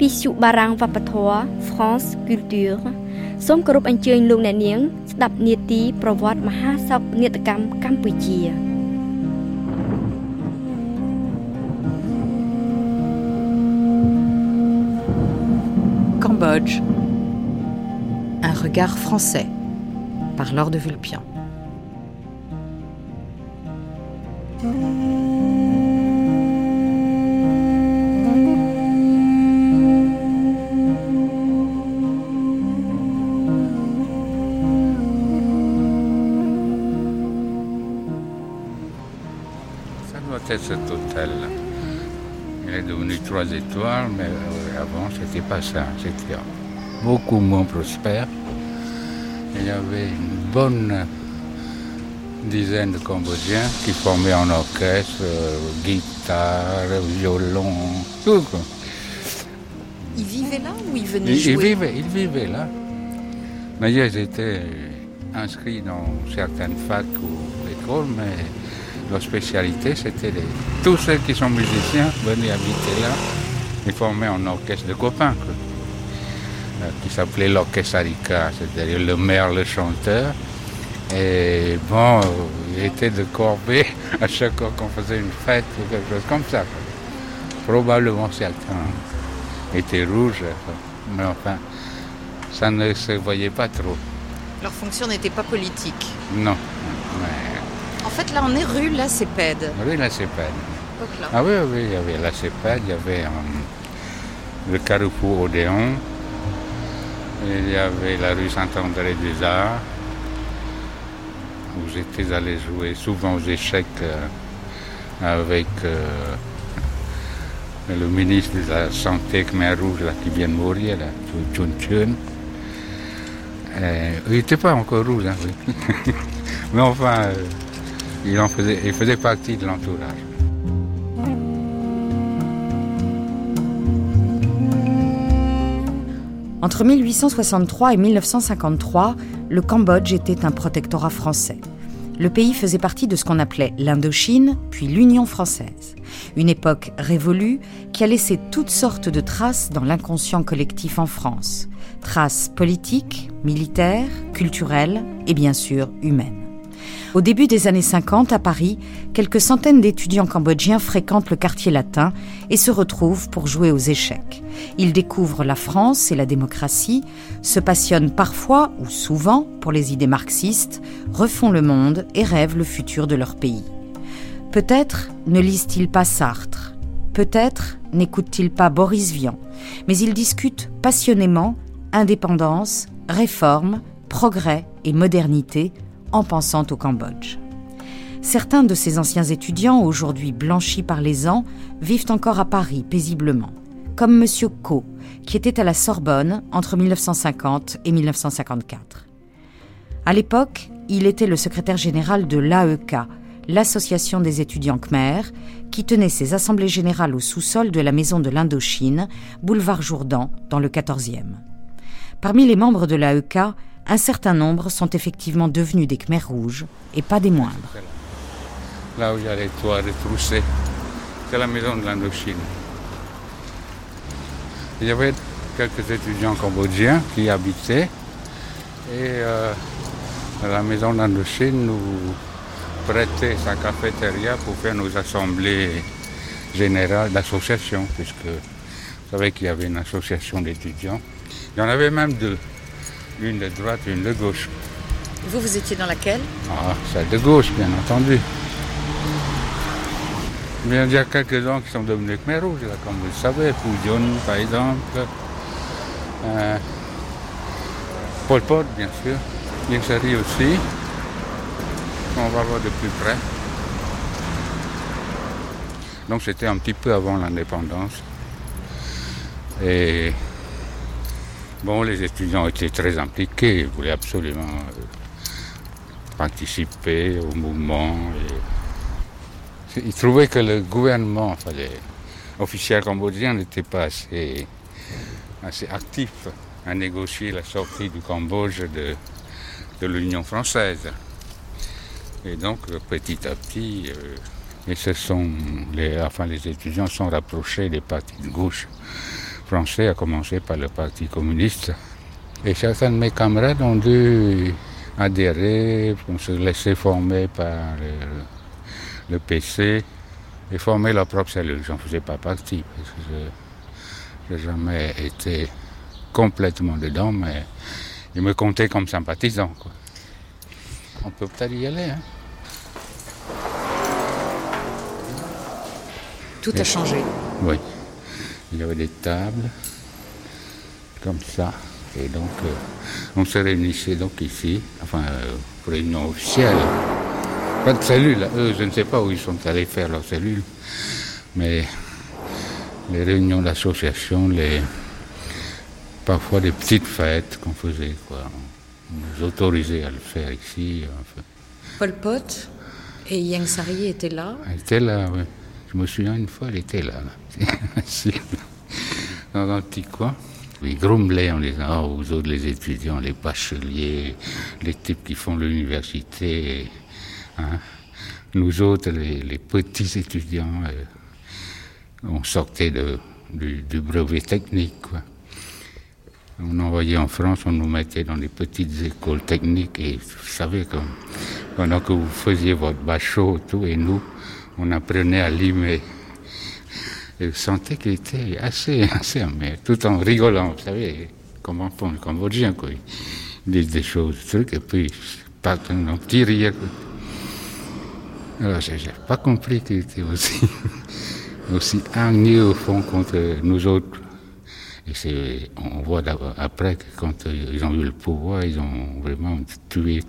ទីនេះវិសុបារាំងវប្បធម៌ France Culture សូមគោរពអញ្ជើញលោកអ្នកនាង ស្ដាប់នាទីប្រវត្តិមហាសោកនាដកម្មកម្ពុជា Cambodge. Un regard français par Laure de Vulpian. Pas ça. C'était beaucoup moins prospère. Il y avait une bonne dizaine de Cambodgiens qui formaient en orchestre, euh, guitare, violon, tout. Quoi. Ils vivaient là ou ils venaient Ils, jouer? ils vivaient, ils vivaient là. Mais ils étaient inscrits dans certaines facs ou écoles, mais leur spécialité, c'était les... tous ceux qui sont musiciens venaient habiter là et formaient un orchestre de copains, quoi. Euh, qui s'appelait l'orchestre Arika, c'est-à-dire le maire, le chanteur. Et bon, euh, il était de corvée à chaque fois qu'on faisait une fête ou quelque chose comme ça. quoi. Probablement certains étaient rouges, mais enfin, ça ne se voyait pas trop. Leur fonction n'était pas politique. Non. Mais, En fait, là, on est rue La Cépède. oui, la CEPAD. Ah oui, oui, il y avait la CEPAD, il y avait euh, le carrefour Odéon, il y avait la rue Saint-André des Arts, où j'étais allé jouer souvent aux échecs euh, avec euh, le ministre de la Santé Khmer Rouge qui vient de mourir, là, Chun Il n'était pas encore rouge, hein, oui. mais enfin, il, en faisait, il faisait partie de l'entourage. Entre 1863 et 1953, le Cambodge était un protectorat français. Le pays faisait partie de ce qu'on appelait l'Indochine, puis l'Union française. Une époque révolue qui a laissé toutes sortes de traces dans l'inconscient collectif en France. Traces politiques, militaires, culturelles et bien sûr humaines. Au début des années 50, à Paris, quelques centaines d'étudiants cambodgiens fréquentent le quartier latin et se retrouvent pour jouer aux échecs. Ils découvrent la France et la démocratie, se passionnent parfois ou souvent pour les idées marxistes, refont le monde et rêvent le futur de leur pays. Peut-être ne lisent-ils pas Sartre, peut-être n'écoutent-ils pas Boris Vian, mais ils discutent passionnément indépendance, réforme, progrès et modernité en pensant au Cambodge. Certains de ces anciens étudiants, aujourd'hui blanchis par les ans, vivent encore à Paris paisiblement, comme M. Co, qui était à la Sorbonne entre 1950 et 1954. À l'époque, il était le secrétaire général de l'AEK, l'Association des étudiants khmer, qui tenait ses assemblées générales au sous-sol de la maison de l'Indochine, boulevard Jourdan, dans le 14e. Parmi les membres de l'AEK, un certain nombre sont effectivement devenus des Khmers rouges, et pas des moindres. Là où il y a les toits retroussés, c'est la maison de l'Indochine. Il y avait quelques étudiants cambodgiens qui habitaient et euh, la maison de l'Indochine nous prêtait sa cafétéria pour faire nos assemblées générales d'association, puisque vous savez qu'il y avait une association d'étudiants. Il y en avait même deux, une de droite une de gauche. Vous, vous étiez dans laquelle? Ah, c'est de gauche, bien entendu. Mais il y a quelques-uns qui sont devenus Khmer rouges, là, comme vous le savez. Poujon, par exemple. Euh, Pol Pot, bien sûr. Bien Sari aussi. On va voir de plus près. Donc c'était un petit peu avant l'indépendance. Et bon, les étudiants étaient très impliqués, ils voulaient absolument euh, participer au mouvement. Ils trouvaient que le gouvernement, enfin les officiels cambodgiens n'étaient pas assez, assez actifs à négocier la sortie du Cambodge de, l'Union française. Et donc petit à petit, euh, et sont les, enfin, les étudiants sont rapprochés des partis de gauche français, à commencer par le Parti communiste. Et certains de mes camarades ont dû adhérer, se laisser former par le, PC et former leur propre cellule. J'en faisais pas partie parce que je n'ai jamais été complètement dedans, mais ils me comptaient comme sympathisant. On peut peut-être y aller. Hein. Tout a changé. Oui. Il y avait des tables comme ça. Et donc, euh, on se réunissait donc ici, enfin, euh, pour réunion officielle. Pas de cellule. Eux, je ne sais pas où ils sont allés faire leur cellule. Mais les réunions d'association, les parfois des petites fêtes qu'on faisait, quoi. On nous autorisait à le faire ici. Pol Pot et Yang Sari étaient là Elle était là, oui. Je me souviens une fois, elle était là, dans un petit coin. Ils grumblaient en disant oh, aux autres, les étudiants, les bacheliers, les types qui font l'université. Hein. Nous autres, les, petits étudiants, euh, on sortait de, du, brevet technique. On envoyait en France, on nous mettait dans des petites écoles techniques et vous savez, comme, pendant que vous faisiez votre bachot, tout, et nous, on apprenait à limer. Et je sentais qu'il était assez, assez amer, tout en rigolant, vous savez, comme on font les Cambodgiens, quoi. Ils disent des choses, des trucs, et puis ils partent un petit rire. Alors, j'ai pas compris qu'il était aussi, aussi hargné au fond contre nous autres. Et on voit après que quand ils ont eu le pouvoir, ils ont vraiment tué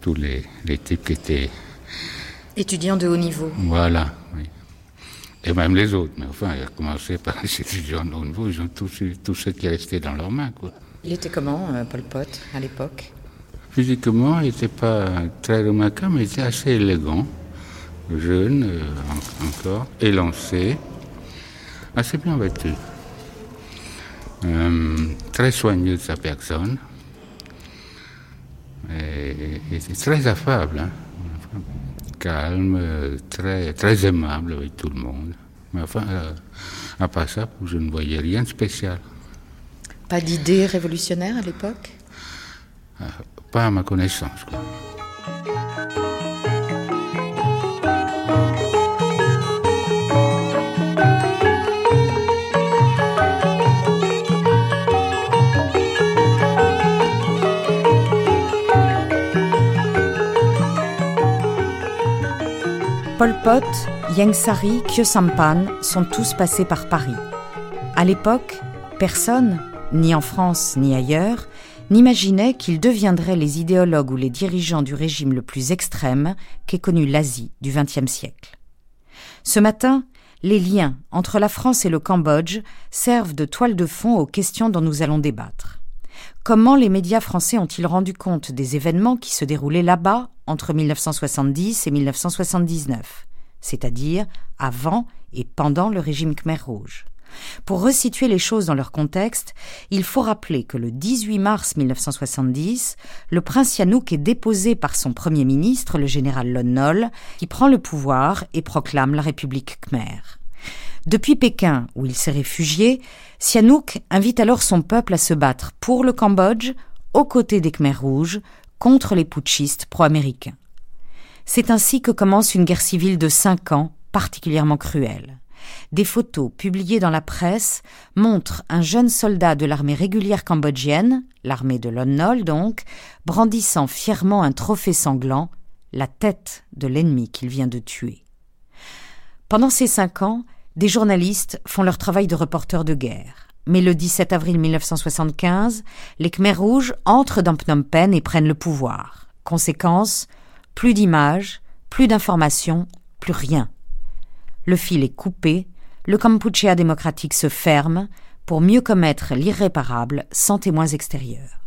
tous les, les types qui étaient Étudiants de haut niveau. Voilà, oui. Et même les autres. Mais enfin, il a commencé par les étudiants de haut niveau, ils ont tous tout ce qui est resté dans leurs mains. Quoi. Il était comment, euh, Paul Pot, à l'époque? Physiquement, il n'était pas très remarquable, mais il était assez élégant, jeune euh, encore, élancé, assez bien vêtu. Euh, très soigneux de sa personne. Et, très affable. Hein calme, très, très aimable avec tout le monde. Mais enfin, euh, à part ça, je ne voyais rien de spécial. Pas d'idée révolutionnaire à l'époque? Euh, Pas à ma connaissance. Quoi. Pol Pot, Yang Sari, Kyo Sampan sont tous passés par Paris. À l'époque, personne, ni en France ni ailleurs, n'imaginait qu'ils deviendraient les idéologues ou les dirigeants du régime le plus extrême qu'ait connu l'Asie du XXe siècle. Ce matin, les liens entre la France et le Cambodge servent de toile de fond aux questions dont nous allons débattre. Comment les médias français ont-ils rendu compte des événements qui se déroulaient là-bas entre 1970 et 1979, c'est-à-dire avant et pendant le régime Khmer Rouge pour resituer les choses dans leur contexte, il faut rappeler que le 18 mars 1970, le prince Yanouk est déposé par son premier ministre, le général Lon Nol, qui prend le pouvoir et proclame la République Khmer. Depuis Pékin, où il s'est réfugié, Sihanouk invite alors son peuple à se battre pour le Cambodge, aux côtés des Khmers rouges, contre les putschistes pro-américains. C'est ainsi que commence une guerre civile de cinq ans, particulièrement cruelle. Des photos publiées dans la presse montrent un jeune soldat de l'armée régulière cambodgienne, l'armée de Lon Nol donc, brandissant fièrement un trophée sanglant, la tête de l'ennemi qu'il vient de tuer. Pendant ces cinq ans, des journalistes font leur travail de reporters de guerre. Mais le 17 avril 1975, les Khmers rouges entrent dans Phnom Penh et prennent le pouvoir. Conséquence, plus d'images, plus d'informations, plus rien. Le fil est coupé, le Kampuchea démocratique se ferme pour mieux commettre l'irréparable sans témoins extérieurs.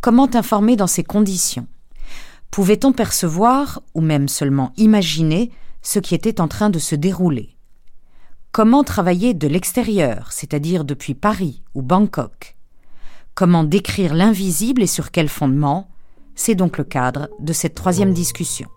Comment informer dans ces conditions? Pouvait-on percevoir, ou même seulement imaginer, ce qui était en train de se dérouler? Comment travailler de l'extérieur, c'est-à-dire depuis Paris ou Bangkok? Comment décrire l'invisible et sur quel fondement? C'est donc le cadre de cette troisième discussion.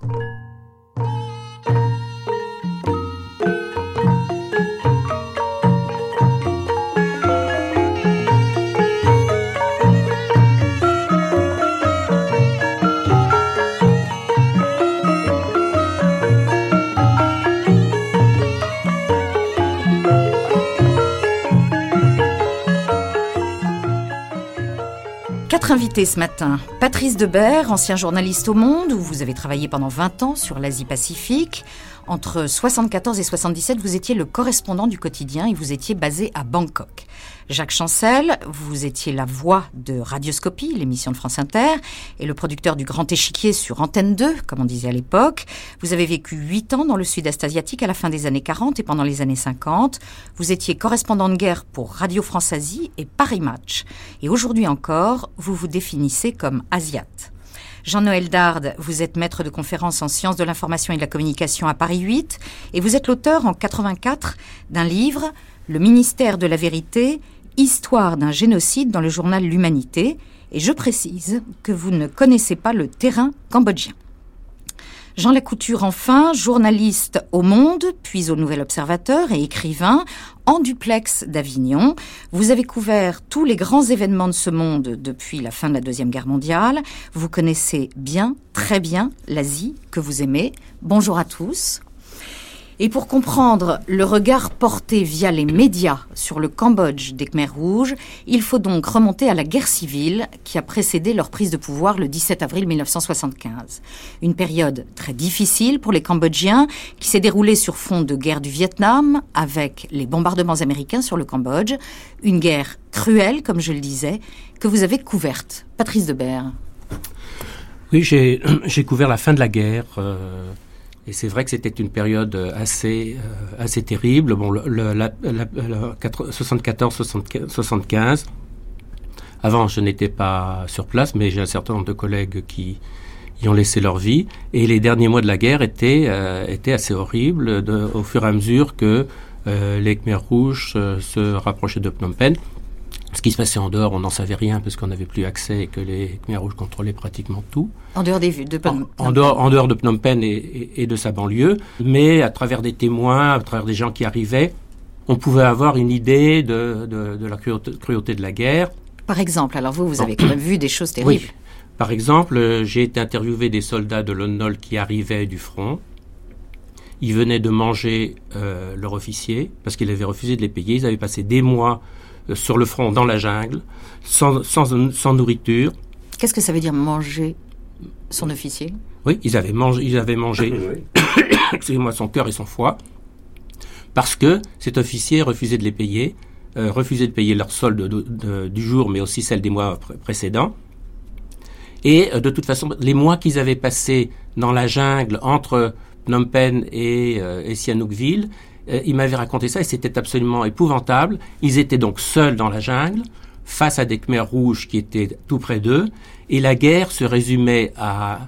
Invité ce matin, Patrice Debert, ancien journaliste au Monde, où vous avez travaillé pendant 20 ans sur l'Asie-Pacifique. Entre 74 et 77, vous étiez le correspondant du quotidien et vous étiez basé à Bangkok. Jacques Chancel, vous étiez la voix de Radioscopie, l'émission de France Inter, et le producteur du Grand Échiquier sur Antenne 2, comme on disait à l'époque. Vous avez vécu huit ans dans le sud-est asiatique à la fin des années 40 et pendant les années 50. Vous étiez correspondant de guerre pour Radio France Asie et Paris Match. Et aujourd'hui encore, vous vous définissez comme asiate. Jean-Noël Dard, vous êtes maître de conférence en sciences de l'information et de la communication à Paris 8 et vous êtes l'auteur en 84 d'un livre, Le ministère de la vérité, Histoire d'un génocide dans le journal L'Humanité, et je précise que vous ne connaissez pas le terrain cambodgien. Jean Lacouture, enfin, journaliste au Monde, puis au Nouvel Observateur et écrivain, en duplex d'Avignon. Vous avez couvert tous les grands événements de ce monde depuis la fin de la Deuxième Guerre mondiale. Vous connaissez bien, très bien, l'Asie que vous aimez. Bonjour à tous. Et pour comprendre le regard porté via les médias sur le Cambodge des Khmers rouges, il faut donc remonter à la guerre civile qui a précédé leur prise de pouvoir le 17 avril 1975. Une période très difficile pour les Cambodgiens qui s'est déroulée sur fond de guerre du Vietnam avec les bombardements américains sur le Cambodge. Une guerre cruelle, comme je le disais, que vous avez couverte. Patrice Debert. Oui, j'ai couvert la fin de la guerre. Euh, et c'est vrai que c'était une période assez, euh, assez terrible. Bon, le, la, 74-75. Avant, je n'étais pas sur place, mais j'ai un certain nombre de collègues qui y ont laissé leur vie. Et les derniers mois de la guerre étaient, euh, étaient assez horribles au fur et à mesure que euh, les Khmer rouges se rapprochaient de Phnom Penh. Ce qui se passait en dehors, on n'en savait rien parce qu'on n'avait plus accès et que les Khmer rouges contrôlaient pratiquement tout. En dehors des de Phnom, en, en, dehors, en dehors de Phnom Penh et, de sa banlieue, mais à travers des témoins, à travers des gens qui arrivaient, on pouvait avoir une idée de, de, la cruauté, de la guerre. Par exemple, alors vous, vous avez quand même vu des choses terribles. Oui. Par exemple, euh, j'ai été interviewé des soldats de l'ONNOL qui arrivaient du front. Ils venaient de manger euh, leur officier parce qu'il avait refusé de les payer. Ils avaient passé des mois sur le front, dans la jungle, sans, sans, nourriture. Qu'est-ce que ça veut dire manger son officier? Oui, ils avaient mangé, ils avaient mangé excusez-moi, son cœur et son foie, parce que cet officier refusait de les payer, euh, refusait de payer leur solde du jour, mais aussi celle des mois précédents. Et euh, de toute façon, les mois qu'ils avaient passés dans la jungle entre Phnom Penh et, et Sihanoukville, euh, il m'avait raconté ça et c'était absolument épouvantable. Ils étaient donc seuls dans la jungle, face à des Khmers rouges qui étaient tout près d'eux, et la guerre se résumait à,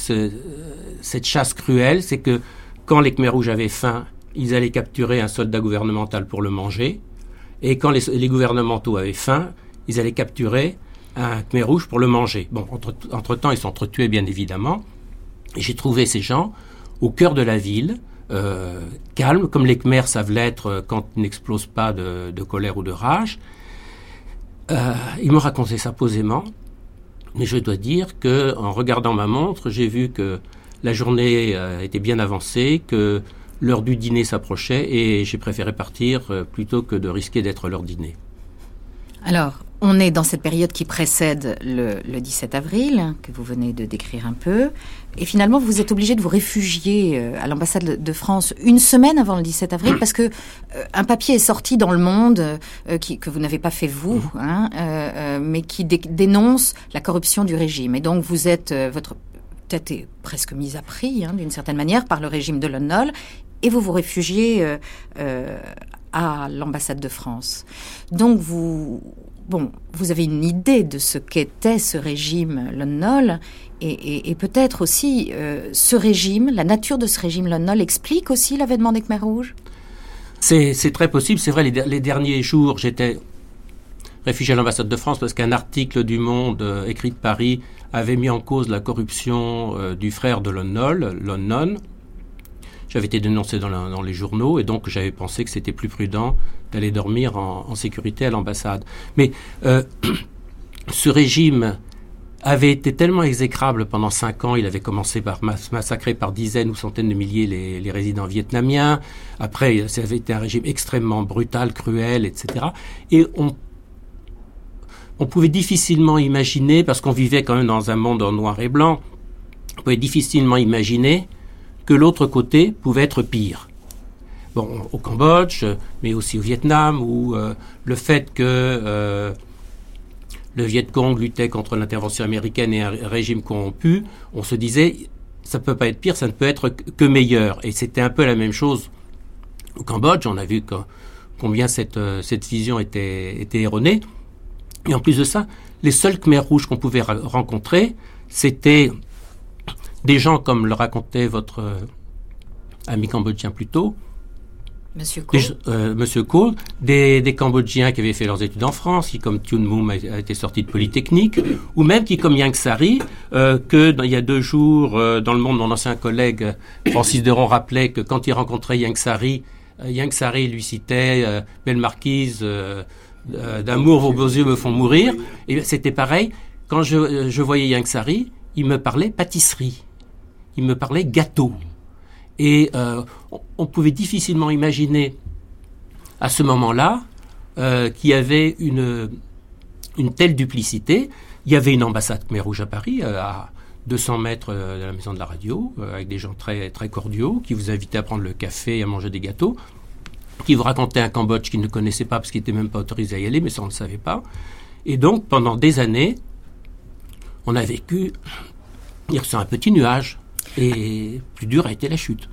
cette chasse cruelle, c'est que quand les Khmers rouges avaient faim, ils allaient capturer un soldat gouvernemental pour le manger, et quand les, gouvernementaux avaient faim, ils allaient capturer un Khmer rouge pour le manger. Bon, entre-temps, ils s'entretuaient bien évidemment, j'ai trouvé ces gens au cœur de la ville, euh, calme, comme les Khmers savent l'être euh, quand ils n'explosent pas de, colère ou de rage. Euh, ils m'ont raconté ça posément, mais je dois dire que en regardant ma montre, j'ai vu que la journée était bien avancée, que l'heure du dîner s'approchait et j'ai préféré partir plutôt que de risquer d'être l'heure dîner. Alors, on est dans cette période qui précède le, 17 avril, que vous venez de décrire un peu. Et finalement, vous êtes obligé de vous réfugier euh, à l'ambassade de France une semaine avant le 17 avril parce que euh, un papier est sorti dans le monde euh, qui, que vous n'avez pas fait vous, mmh. hein, mais qui dénonce la corruption du régime. Et donc, vous êtes votre tête est presque mise à prix, hein, d'une certaine manière, par le régime de l'ONOL, et vous vous réfugiez à l'ambassade de France. Donc, vous bon, vous avez une idée de ce qu'était ce régime Lon et, et, peut-être aussi euh, ce régime, la nature de ce régime Lon explique aussi l'avènement des Khmer rouges C'est très possible. C'est vrai, les, derniers jours, j'étais réfugié à l'ambassade de France parce qu'un article du Monde euh, écrit de Paris avait mis en cause la corruption euh, du frère de Lon Nol, j'avais été dénoncé dans, les journaux et donc j'avais pensé que c'était plus prudent d'aller dormir en, sécurité à l'ambassade. Mais euh, ce régime avait été tellement exécrable pendant cinq ans. Il avait commencé par massacrer par dizaines ou centaines de milliers les, résidents vietnamiens. Après, ça avait été un régime extrêmement brutal, cruel, etc. Et on on pouvait difficilement imaginer, parce qu'on vivait quand même dans un monde en noir et blanc, on pouvait difficilement imaginer que l'autre côté pouvait être pire. Bon, au Cambodge, mais aussi au Vietnam, où euh, le fait que euh, le Viet Cong luttait contre l'intervention américaine et un régime corrompu, on se disait, ça ne peut pas être pire, ça ne peut être que meilleur. Et c'était un peu la même chose au Cambodge. On a vu combien cette, euh, vision était, était erronée. Et en plus de ça, les seuls Khmers rouges qu'on pouvait rencontrer, c'était des gens, comme le racontait votre euh, ami cambodgien plus tôt, Monsieur Kohl. Des, euh, Monsieur des, des, Cambodgiens qui avaient fait leurs études en France, qui comme Thun Moum a, été sorti de Polytechnique, ou même qui comme Yang Sari, euh, que dans, il y a deux jours, euh, dans le monde, mon ancien collègue Francis Deron rappelait que quand il rencontrait Yang Sari, Yang Sari lui citait Belle Marquise, d'amour vos beaux yeux me font mourir. Et c'était pareil. Quand je, je voyais Yang Sari, il me parlait pâtisserie, il me parlait gâteau. Et euh, on pouvait difficilement imaginer à ce moment-là euh, qu'il y avait une, une telle duplicité. Il y avait une ambassade Khmer Rouge à Paris, euh, à 200 mètres de la maison de la radio, avec des gens très, très cordiaux, qui vous invitaient à prendre le café et à manger des gâteaux, qui vous racontaient un Cambodge qu'ils ne connaissaient pas parce qu'ils n'étaient même pas autorisés à y aller, mais ça on ne le savait pas. Et donc pendant des années, on a vécu sur un petit nuage et plus dur a été la chute.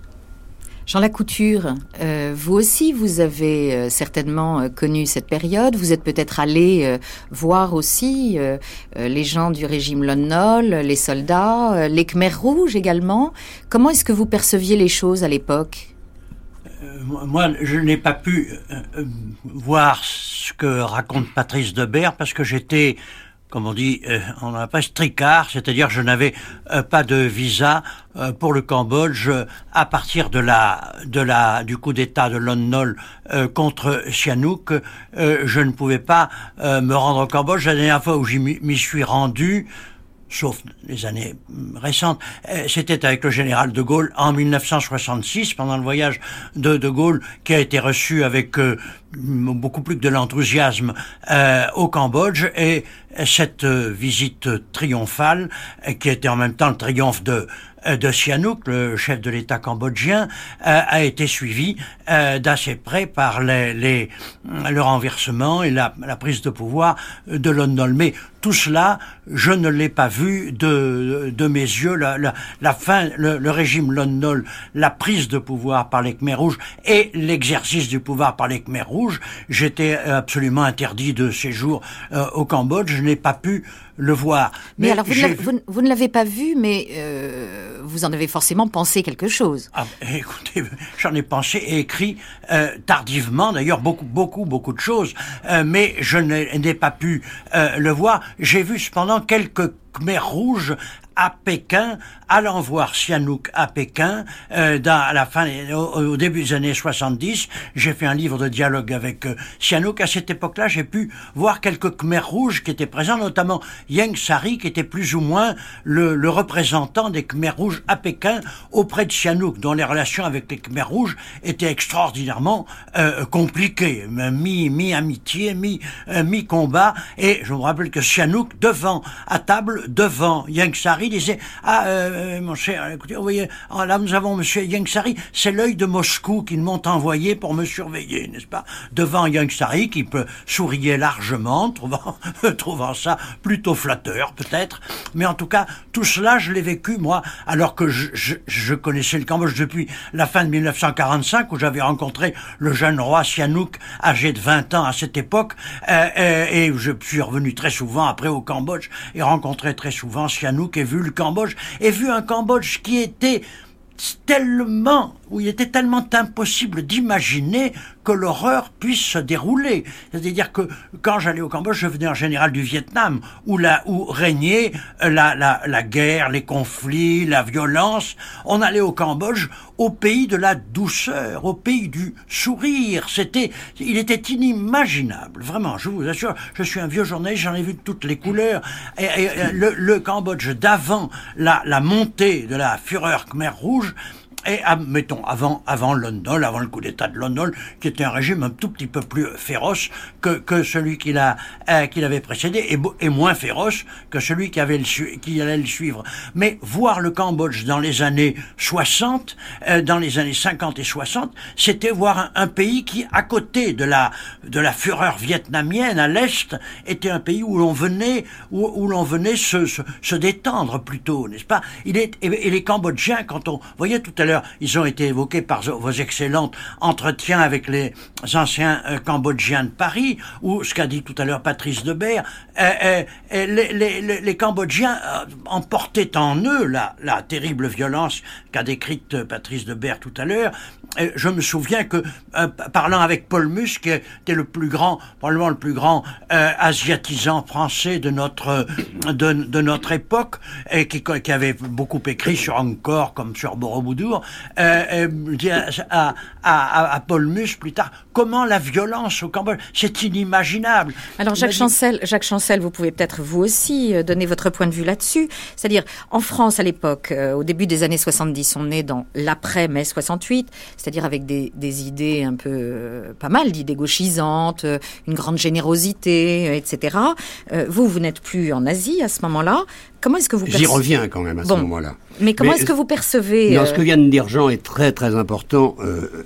Jean Lacouture, euh, vous aussi, vous avez euh, certainement euh, connu cette période. Vous êtes peut-être allé euh, voir aussi euh, les gens du régime Lon Nol, les soldats, les Khmers rouges également. Comment est-ce que vous perceviez les choses à l'époque? Moi, je n'ai pas pu voir ce que raconte Patrice Debert parce que j'étais comme on dit, euh, on n'a pas stricard, c'est-à-dire je n'avais euh, pas de visa euh, pour le Cambodge à partir de la, de la, du coup d'État de Lon Nol contre Sihanouk. je ne pouvais pas me rendre au Cambodge. La dernière fois où j'y m'y suis rendu, sauf les années récentes, c'était avec le général de Gaulle en 1966, pendant le voyage de de Gaulle, qui a été reçu avec beaucoup plus que de l'enthousiasme euh, au Cambodge et cette visite triomphale qui était en même temps le triomphe de euh, de Sihanouk, le chef de l'État cambodgien, euh, a été suivi euh, d'assez près par les, les, le renversement et la, la, prise de pouvoir de Lon Mais tout cela, je ne l'ai pas vu de, de mes yeux. La, la, la fin, le, le, régime Lon la prise de pouvoir par les Khmer rouges et l'exercice du pouvoir par les Khmer rouges, j'étais absolument interdit de séjour euh, au Cambodge. Je n'ai pas pu le voir. Mais, mais alors, vous, vous, vous ne l'avez pas vu, mais euh, vous en avez forcément pensé quelque chose. Ah, écoutez, j'en ai pensé et écrit euh, tardivement, d'ailleurs, beaucoup, beaucoup, beaucoup de choses, euh, mais je n'ai pas pu le voir. J'ai vu cependant quelques Khmer rouges à Pékin, allant voir Sihanouk à Pékin, euh, dans, à la fin, au, au, début des années 70. J'ai fait un livre de dialogue avec euh, Sihanouk. À cette époque-là, j'ai pu voir quelques Khmer rouges qui étaient présents, notamment Yang Sari, qui était plus ou moins le, le représentant des Khmer rouges à Pékin auprès de Sihanouk, dont les relations avec les Khmer rouges étaient extraordinairement euh, compliquées, mi-amitié, mi, mi, mi combat. Et je me rappelle que Sihanouk, devant, à table, devant Yang Sari, disait Ah, euh, mon cher, écoutez, vous voyez, ah, là nous avons Monsieur Yang Sari, c'est l'œil de Moscou qu'ils m'ont envoyé pour me surveiller, n'est-ce pas? Devant Yang Sari, qui peut sourier largement, trouvant, trouvant ça plutôt flatteur, peut-être. Mais en tout cas, tout cela, je l'ai vécu, moi, alors que je, connaissais le Cambodge depuis la fin de 1945, où j'avais rencontré le jeune roi Sihanouk, âgé de 20 ans à cette époque, euh, euh, et je suis revenu très souvent après au Cambodge et rencontré très souvent Sihanouk et le Cambodge, et vu un Cambodge qui était tellement, où il était tellement impossible d'imaginer que l'horreur puisse se dérouler. C'est-à-dire que quand j'allais au Cambodge, je venais en général du Vietnam, où, la, où régnait la, la, la guerre, les conflits, la violence. On allait au Cambodge, au pays de la douceur, au pays du sourire. C'était, il était inimaginable, vraiment. Je vous assure, je suis un vieux journaliste, j'en ai vu de toutes les couleurs. Et, et le, le Cambodge d'avant la, la montée de la fureur khmer rouge et mettons avant avant London, avant le coup d'État de London, qui était un régime un tout petit peu plus féroce que, que celui qu'il a euh, qu'il avait précédé et, et, moins féroce que celui qui avait le qui allait le suivre. Mais voir le Cambodge dans les années 60, euh, dans les années 50 et 60, c'était voir un, pays qui, à côté de la de la fureur vietnamienne à l'est, était un pays où l'on venait où, où l'on venait se, se, se détendre plutôt, n'est-ce pas? Il est et, les Cambodgiens, quand on voyait tout à l'heure, ils ont été évoqués par vos excellents entretiens avec les anciens euh, Cambodgiens de Paris, ou ce qu'a dit tout à l'heure Patrice Debert, euh, euh, les, Cambodgiens emportaient en eux la, terrible violence qu'a décrite Patrice Debert tout à l'heure. Je me souviens que, parlant avec Paul Mus, qui était le plus grand, probablement le plus grand asiatisant français de notre de notre époque, et qui, qui avait beaucoup écrit sur Angkor comme sur Borobudur, euh, euh, à, Paul Mus plus tard, comment la violence au Cambodge, c'est inimaginable. Alors Jacques Chancel, Jacques Chancel, vous pouvez peut-être vous aussi euh, donner votre point de vue là-dessus. C'est-à-dire, en France à l'époque, au début des années 70, on est dans l'après-mai 68, c'est-à-dire avec des, des, idées un peu, pas mal d'idées gauchisantes, une grande générosité, etc. vous, vous n'êtes plus en Asie à ce moment-là. Comment est-ce que vous J'y reviens quand même à ce moment-là. Mais comment est-ce que vous percevez non, Ce que vient de dire Jean est très très important euh,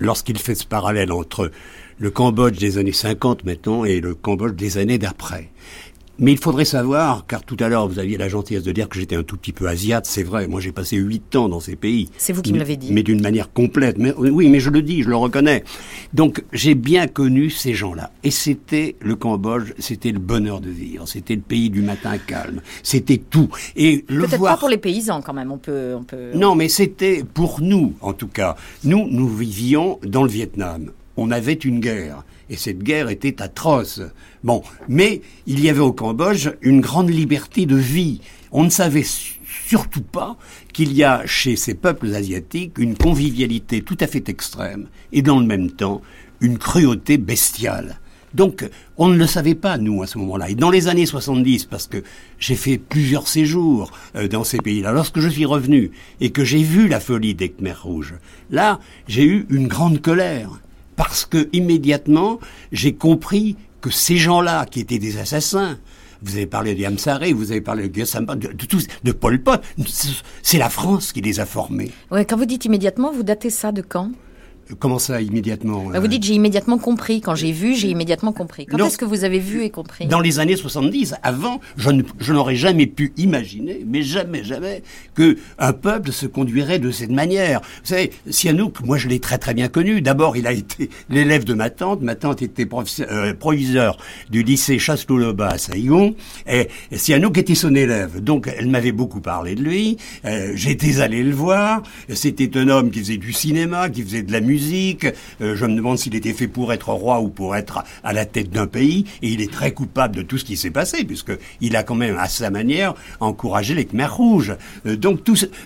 lorsqu'il fait ce parallèle entre le Cambodge des années 50 maintenant et le Cambodge des années d'après. Mais il faudrait savoir, car tout à l'heure vous aviez la gentillesse de dire que j'étais un tout petit peu asiate, c'est vrai, moi j'ai passé huit ans dans ces pays. C'est vous qui me l'avez dit. Mais d'une manière complète. Mais, oui, mais je le dis, je le reconnais. Donc j'ai bien connu ces gens-là. Et c'était le Cambodge, c'était le bonheur de vivre, c'était le pays du matin calme, c'était tout. Et le Peut-être voir... pas pour les paysans quand même, on peut... On peut... Non, mais c'était pour nous, en tout cas. Nous, nous vivions dans le Vietnam. On avait une guerre et cette guerre était atroce. Bon, mais il y avait au Cambodge une grande liberté de vie. On ne savait surtout pas qu'il y a chez ces peuples asiatiques une convivialité tout à fait extrême et dans le même temps une cruauté bestiale. Donc, on ne le savait pas, nous, à ce moment-là. Et dans les années 70, parce que j'ai fait plusieurs séjours euh, dans ces pays-là, lorsque je suis revenu et que j'ai vu la folie des Khmer rouges, là, j'ai eu une grande colère parce que immédiatement j'ai compris que ces gens-là qui étaient des assassins, vous avez parlé de Yamsare, vous avez parlé de de, de, de Pol Pot, c'est la France qui les a formés. Ouais, quand vous dites immédiatement, vous datez ça de quand? Comment ça, immédiatement bah, Vous euh dites j'ai immédiatement compris. Quand j'ai vu, j'ai immédiatement compris. Quand est-ce que vous avez vu et compris? Dans les années 70. Avant, je, n'aurais jamais pu imaginer, mais jamais, jamais, que un peuple se conduirait de cette manière. Vous savez, Sihanouk, moi je l'ai très très bien connu. D'abord, il a été l'élève de ma tante. Ma tante était euh, proviseur du lycée Chasselouloba à Saïgon. Et Sihanouk était son élève. Donc, elle m'avait beaucoup parlé de lui. Euh, j'étais allé le voir. C'était un homme qui faisait du cinéma, qui faisait de la musique euh, je me demande s'il était fait pour être roi ou pour être à la tête d'un pays. Et il est très coupable de tout ce qui s'est passé, puisque il a quand même, à sa manière, encouragé les Khmers rouges. Euh, donc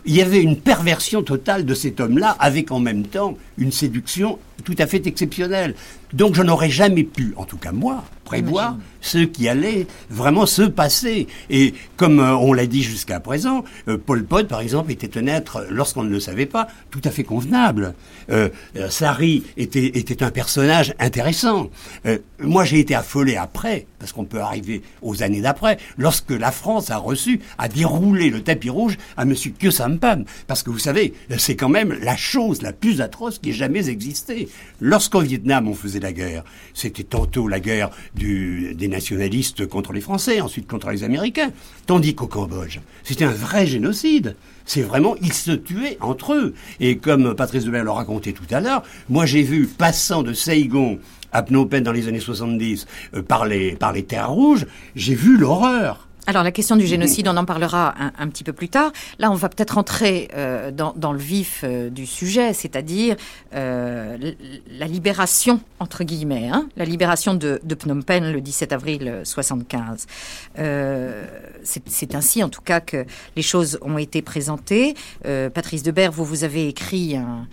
il y avait une perversion totale de cet homme-là, avec en même temps une séduction tout à fait exceptionnelle. Donc je n'aurais jamais pu, en tout cas moi, prévoir ce qui allait vraiment se passer. Et comme euh, on l'a dit jusqu'à présent, euh, Paul Pot, par exemple, était un être, lorsqu'on ne le savait pas, tout à fait convenable. Euh, euh Sari était, était un personnage intéressant. moi, j'ai été affolé après, parce qu'on peut arriver aux années d'après, lorsque la France a reçu, a déroulé le tapis rouge à M. Kyo Sampam. Parce que vous savez, c'est quand même la chose la plus atroce qui ait jamais existé. Lorsqu'au Vietnam, on faisait la guerre, c'était tantôt la guerre des nationalistes contre les Français, ensuite contre les Américains. Tandis qu'au Cambodge, c'était un vrai génocide. C'est vraiment, ils se tuaient entre eux. Et comme Patrice Debert le racontait tout à l'heure, moi j'ai vu, passant de Saigon à Phnom Penh dans les années 70 euh, par, les, par les terres rouges, j'ai vu l'horreur. Alors la question du génocide, on en parlera un, petit peu plus tard. Là, on va peut-être entrer euh, dans, le vif euh, du sujet, c'est-à-dire euh, la libération, entre guillemets, hein, la libération de, Phnom Penh le 17 avril 75. C'est ainsi, en tout cas, que les choses ont été présentées. Patrice Debert, vous, vous avez écrit un,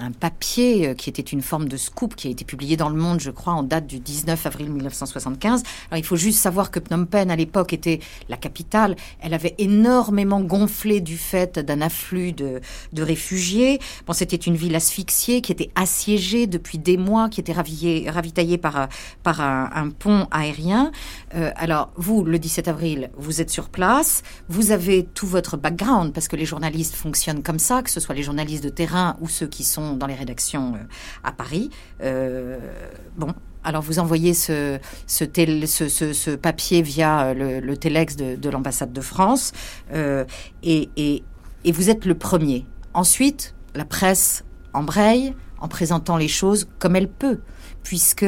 un, papier qui était une forme de scoop qui a été publié dans Le Monde, je crois, en date du 19 avril 1975. Alors il faut juste savoir que Phnom Penh, à l'époque, était la capitale. Elle avait énormément gonflé du fait d'un afflux de, réfugiés. Bon, c'était une ville asphyxiée qui était assiégée depuis des mois, qui était ravitaillée par, par un, pont aérien. Euh, alors, vous, le 17 avril, vous êtes sur place, vous avez tout votre background, parce que les journalistes fonctionnent comme ça, que ce soit les journalistes de terrain ou ceux qui sont dans les rédactions euh, à Paris. Euh, bon, alors vous envoyez ce, ce, papier via le, le téléx de, l'ambassade de France et, et, et, vous êtes le premier. Ensuite, la presse embraye en présentant les choses comme elle peut, puisque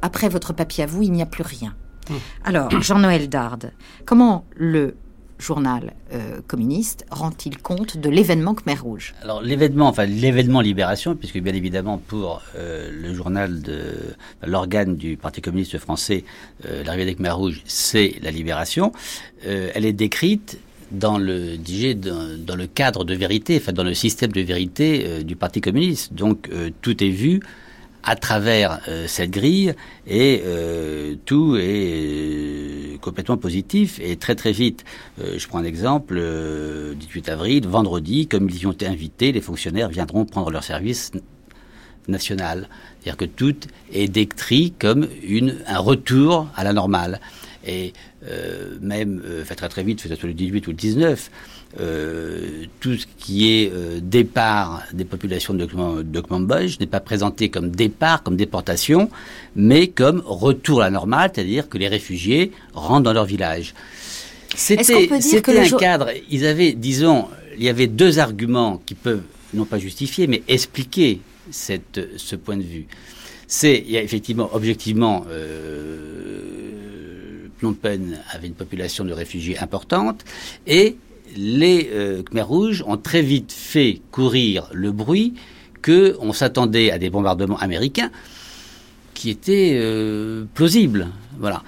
après votre papier à vous, il n'y a plus rien. Mmh. Alors, Jean-Noël Darde, comment le journal euh, communiste rend-il compte de l'événement Khmer Rouge? Alors l'événement, enfin l'événement Libération, puisque bien évidemment pour euh, le journal de l'organe du Parti communiste français, euh, l'arrivée des Khmer Rouges, c'est la Libération. elle est décrite dans le dans, le cadre de vérité, enfin dans le système de vérité du Parti communiste. Donc tout est vu à travers euh, cette grille et euh, tout est euh, complètement positif et très très vite. je prends un exemple, 18 avril, vendredi, comme ils y ont été invités, les fonctionnaires viendront prendre leur service national. C'est-à-dire que tout est décrit comme un retour à la normale. Et même, fait très très vite, soit le 18 ou le 19, euh, tout ce qui est euh, départ des populations de, de n'est pas présenté comme départ, comme déportation, mais comme retour à la normale, c'est-à-dire que les réfugiés rentrent dans leur village. C'était un cadre. Ils avaient, disons, il y avait deux arguments qui peuvent non pas justifier, mais expliquer cette, ce point de vue. C'est, il y a effectivement, objectivement, euh, Phnom Penh avait une population de réfugiés importante, et les euh, Khmer Rouges ont très vite fait courir le bruit qu'on s'attendait à des bombardements américains qui étaient euh, plausibles. Voilà.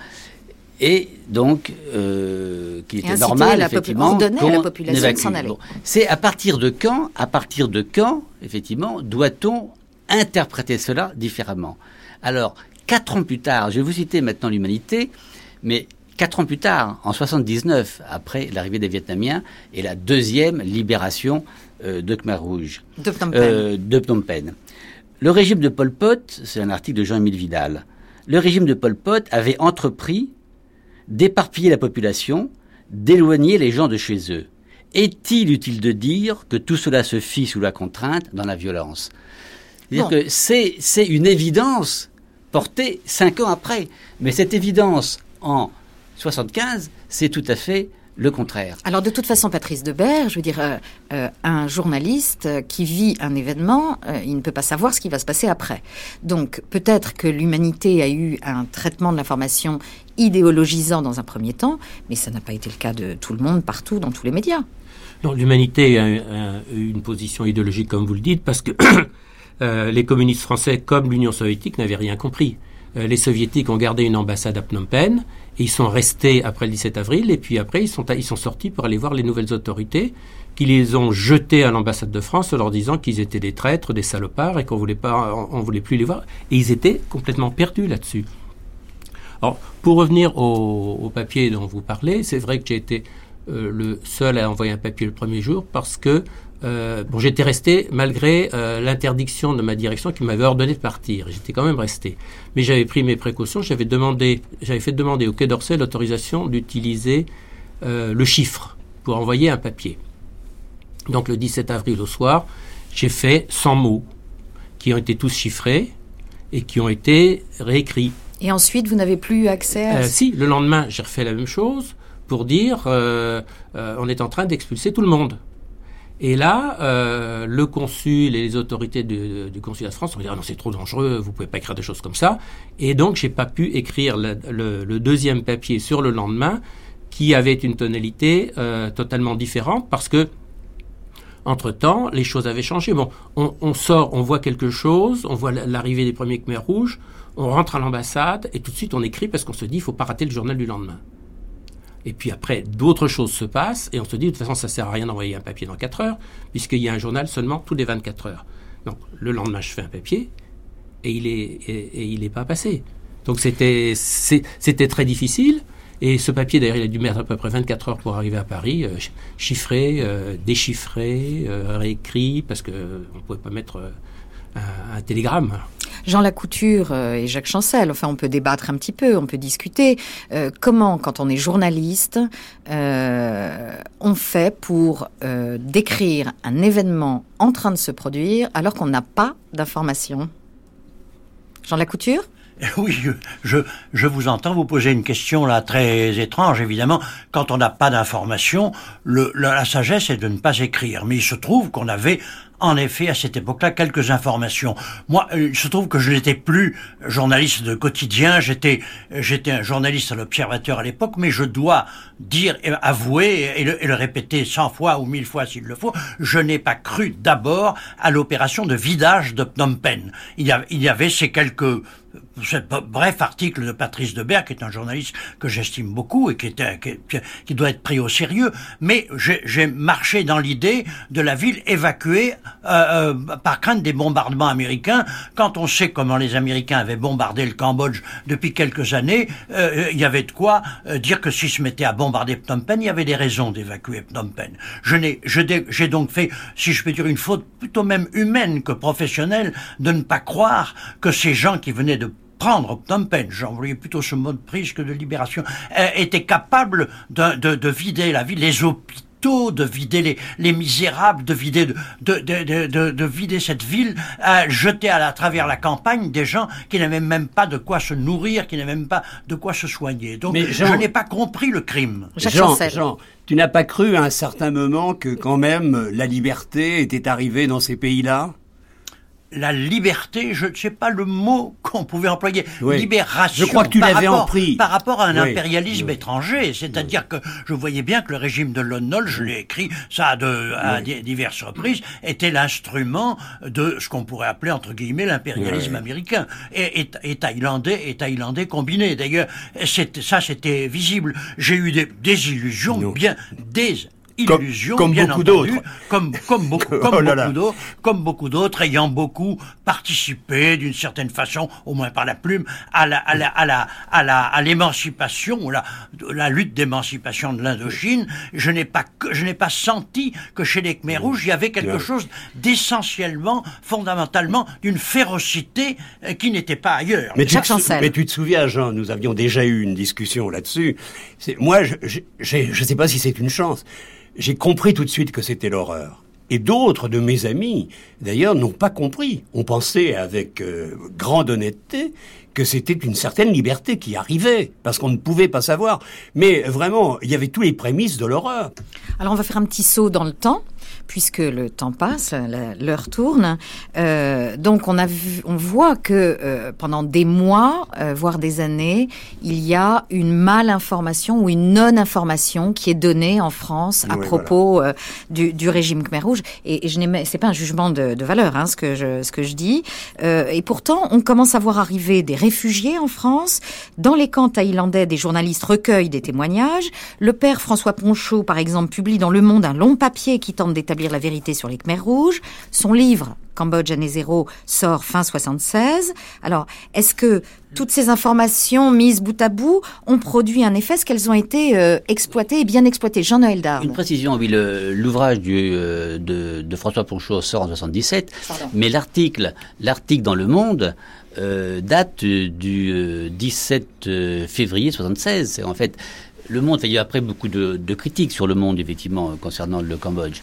Et donc, euh, qui était normal, effectivement, qu'on la population. C'est à partir de quand, à partir de quand, effectivement, doit-on interpréter cela différemment? Alors, quatre ans plus tard, je vais vous citer maintenant l'humanité, mais Quatre ans plus tard, en 79, après l'arrivée des Vietnamiens et la deuxième libération euh, de Khmer Rouge. De Phnom Penh. Euh, de Phnom Penh. Le régime de Pol Pot, c'est un article de Jean-Émile Vidal, le régime de Pol Pot avait entrepris d'éparpiller la population, d'éloigner les gens de chez eux. Est-il utile de dire que tout cela se fit sous la contrainte, dans la violence? C'est-à-dire que c'est une évidence portée cinq ans après. Mais cette évidence en 75, c'est tout à fait le contraire. Alors de toute façon, Patrice Debert, je veux dire, euh, euh, un journaliste qui vit un événement, euh, il ne peut pas savoir ce qui va se passer après. Donc peut-être que l'humanité a eu un traitement de l'information idéologisant dans un premier temps, mais ça n'a pas été le cas de tout le monde, partout, dans tous les médias. Non, l'humanité a, eu une position idéologique, comme vous le dites, parce que les communistes français, comme l'Union soviétique, n'avaient rien compris. les soviétiques ont gardé une ambassade à Phnom Penh, ils sont restés après le 17 avril, et puis après, ils sont, sortis pour aller voir les nouvelles autorités, qui les ont jetés à l'ambassade de France en leur disant qu'ils étaient des traîtres, des salopards, et qu'on voulait pas, on, voulait plus les voir. Et ils étaient complètement perdus là-dessus. Alors, pour revenir au, papier dont vous parlez, c'est vrai que j'ai été euh, le seul à envoyer un papier le premier jour parce que euh, bon, j'étais resté malgré euh, l'interdiction de ma direction qui m'avait ordonné de partir. J'étais quand même resté. Mais j'avais pris mes précautions. J'avais demandé, j'avais fait demander au Quai d'Orsay l'autorisation d'utiliser le chiffre pour envoyer un papier. Donc le 17 avril au soir, j'ai fait 100 mots qui ont été tous chiffrés et qui ont été réécrits. Et ensuite, vous n'avez plus accès à... si, le lendemain, j'ai refait la même chose pour dire on est en train d'expulser tout le monde. Et là, euh, le consul et les autorités du, consulat de France ont dit ah non c'est trop dangereux, vous pouvez pas écrire des choses comme ça. Et donc j'ai pas pu écrire le, deuxième papier sur le lendemain, qui avait une tonalité euh, totalement différente parce que entre temps les choses avaient changé. Bon, on, on sort, on voit quelque chose, on voit l'arrivée des premiers Khmer rouges, on rentre à l'ambassade et tout de suite on écrit parce qu'on se dit il faut pas rater le journal du lendemain. Et puis après, d'autres choses se passent et on se dit, de toute façon, ça sert à rien d'envoyer un papier dans 4 heures, puisqu'il y a un journal seulement tous les 24 heures. Donc le lendemain, je fais un papier et il est et, il est pas passé. Donc c'était c'était très difficile. Et ce papier, d'ailleurs, il a dû mettre à peu près 24 heures pour arriver à Paris, euh, chiffré, euh, déchiffré, euh, réécrit, parce qu'on ne pouvait pas mettre un, télégramme. Jean Lacouture et Jacques Chancel, enfin on peut débattre un petit peu, on peut discuter. comment, quand on est journaliste, on fait pour décrire un événement en train de se produire alors qu'on n'a pas d'informations? Jean Lacouture? Oui, je, je vous entends vous poser une question là très étrange, évidemment. Quand on n'a pas d'informations, la sagesse est de ne pas écrire. Mais il se trouve qu'on avait en effet, à cette époque-là, quelques informations. Moi, euh, il se trouve que je n'étais plus journaliste de quotidien, j'étais, j'étais un journaliste à l'Observateur à l'époque, mais je dois dire, avouer et le, et le répéter cent fois ou mille fois s'il le faut, je n'ai pas cru d'abord à l'opération de vidage de Phnom Penh. Il y, il y avait ces quelques ce bref article de Patrice Debert, qui est un journaliste que j'estime beaucoup et qui, était, qui, qui, doit être pris au sérieux, mais j'ai marché dans l'idée de la ville évacuée euh, euh, par crainte des bombardements américains. Quand on sait comment les Américains avaient bombardé le Cambodge depuis quelques années, euh, il y avait de quoi dire que s'ils se mettaient à bombarder Phnom Penh, il y avait des raisons d'évacuer Phnom Penh. J'ai donc fait, si je peux dire, une faute plutôt même humaine que professionnelle de ne pas croire que ces gens qui venaient de prendre Phnom Penh, j'envoyais plutôt ce mot de prise que de libération, étaient capables de, de, de vider la ville, les hôpitaux de vider les, les misérables, de vider, de, de, de, de vider cette ville, à jeter à, travers la campagne des gens qui n'avaient même pas de quoi se nourrir, qui n'avaient même pas de quoi se soigner. Donc je n'ai pas compris le crime. Jean, Jean, tu n'as pas cru à un certain moment que quand même la liberté était arrivée dans ces pays-là? La liberté, je ne sais pas le mot qu'on pouvait employer, libération. Je crois que tu l'avais. Par rapport à un impérialisme étranger, c'est-à-dire que je voyais bien que le régime de Lon Nol, je l'ai écrit ça à, diverses reprises, était l'instrument de ce qu'on pourrait appeler entre guillemets l'impérialisme américain. Et, et, thaïlandais et thaïlandais combinés. D'ailleurs, ça c'était visible. J'ai eu des, des illusions bien des illusion, comme, bien beaucoup d'autres, comme comme beaucoup, comme oh beaucoup d'autres, comme beaucoup d'autres, ayant beaucoup participé d'une certaine façon, au moins par la plume, à la à la à la à la à l'émancipation ou la la lutte d'émancipation de l'Indochine. Je n'ai pas je n'ai pas senti que chez les Khmer rouges il y avait quelque chose d'essentiellement, fondamentalement, d'une férocité euh, qui n'était pas ailleurs. Mais tu, mais tu te souviens, Jean, nous avions déjà eu une discussion là-dessus. Moi, je ne sais pas si c'est une chance j'ai compris tout de suite que c'était l'horreur. Et d'autres de mes amis, d'ailleurs, n'ont pas compris. On pensait avec euh, grande honnêteté que c'était une certaine liberté qui arrivait, parce qu'on ne pouvait pas savoir. Mais vraiment, il y avait tous les prémices de l'horreur. Alors on va faire un petit saut dans le temps puisque le temps passe, l'heure tourne. Euh, donc on a vu, on voit que euh, pendant des mois, euh, voire des années, il y a une malinformation ou une non-information qui est donnée en France à propos du, du, régime Khmer Rouge. Et, et je n'ai, c'est pas un jugement de, de valeur, hein, ce que je ce que je dis. et pourtant, on commence à voir arriver des réfugiés en France. Dans les camps thaïlandais, des journalistes recueillent des témoignages. Le père François Ponchot, par exemple, publie dans Le Monde un long papier qui tente d'établir la vérité sur les Khmers rouges. Son livre Cambodge année zéro sort fin 76. Alors, est-ce que toutes ces informations mises bout à bout ont produit un effet? Est-ce qu'elles ont été euh, exploitées et bien exploitées? Jean-Noël Darn. Une précision, oui, l'ouvrage euh, de, François Ponchot sort en 77, mais l'article, l'article dans Le Monde euh, date du 17 février 76. C'est en fait le Monde, il y a après beaucoup de, de, critiques sur le Monde, effectivement, concernant le Cambodge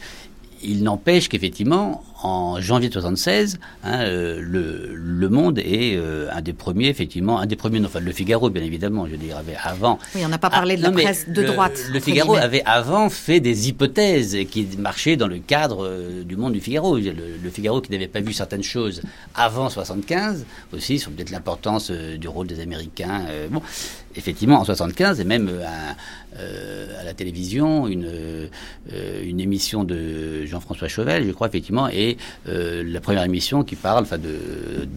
il n'empêche qu'effectivement, en janvier 76, hein, euh, le, le, Monde est euh, un des premiers, effectivement, un des premiers, enfin le Figaro, bien évidemment, je veux dire, avait avant. Oui, on n'a pas parlé de la ah, presse de droite. Le Figaro avait avant fait des hypothèses qui marchaient dans le cadre euh, du Monde du Figaro. Le, Figaro qui n'avait pas vu certaines choses avant 75 aussi, sur peut-être l'importance du rôle des Américains. bon, effectivement, en 75, et même à la télévision, une, une émission de Jean-François Chauvel, je crois, effectivement, et euh, la première émission qui parle, enfin, de,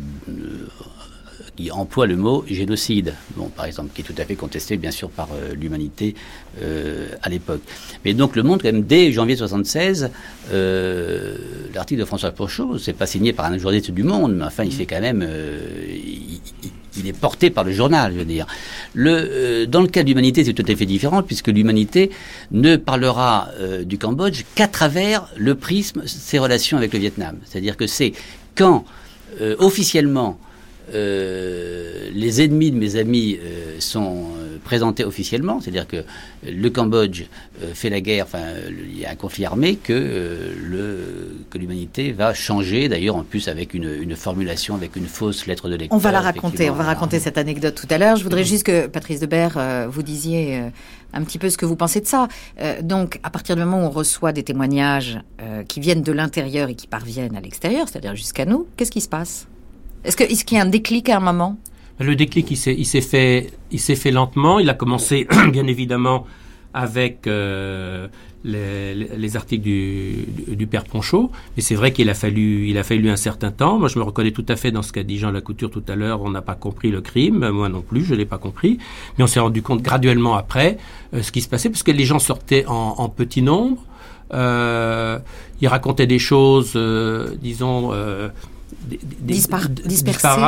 qui emploie le mot génocide, bon, par exemple, qui est tout à fait contesté, bien sûr, par euh, l'humanité euh, à l'époque. Mais donc, Le Monde, quand même, dès janvier 76, euh, l'article de François Pochot, c'est pas signé par un journaliste du Monde, mais enfin, il fait quand même. Il, il, est porté par le journal, je veux dire. Le, dans le cas de l'humanité, c'est tout à fait différent, puisque l'humanité ne parlera du Cambodge qu'à travers le prisme, ses relations avec le Vietnam. C'est-à-dire que c'est quand, officiellement, euh, les ennemis de mes amis euh, sont euh, présentés officiellement, c'est-à-dire que le Cambodge fait la guerre, enfin il y a un conflit armé, que que l'humanité va changer, d'ailleurs en plus avec une, formulation, avec une fausse lettre de lecteur. On va la raconter, on va raconter cette anecdote tout à l'heure. Je voudrais juste que Patrice Debert, vous disiez un petit peu ce que vous pensez de ça. donc à partir du moment où on reçoit des témoignages qui viennent de l'intérieur et qui parviennent à l'extérieur, c'est-à-dire jusqu'à nous, qu'est-ce qui se passe? Est-ce qu'il y a un déclic à un moment? Le déclic, il s'est fait, fait lentement. Il a commencé, bien évidemment, avec euh, les, articles du, père Ponchot. Mais c'est vrai qu'il a fallu, a fallu un certain temps. Moi, je me reconnais tout à fait dans ce qu'a dit Jean Lacouture tout à l'heure. On n'a pas compris le crime. Moi non plus, je l'ai pas compris. Mais on s'est rendu compte graduellement après euh, ce qui se passait, parce que les gens sortaient en, petit nombre. Euh, ils racontaient des choses, disons des,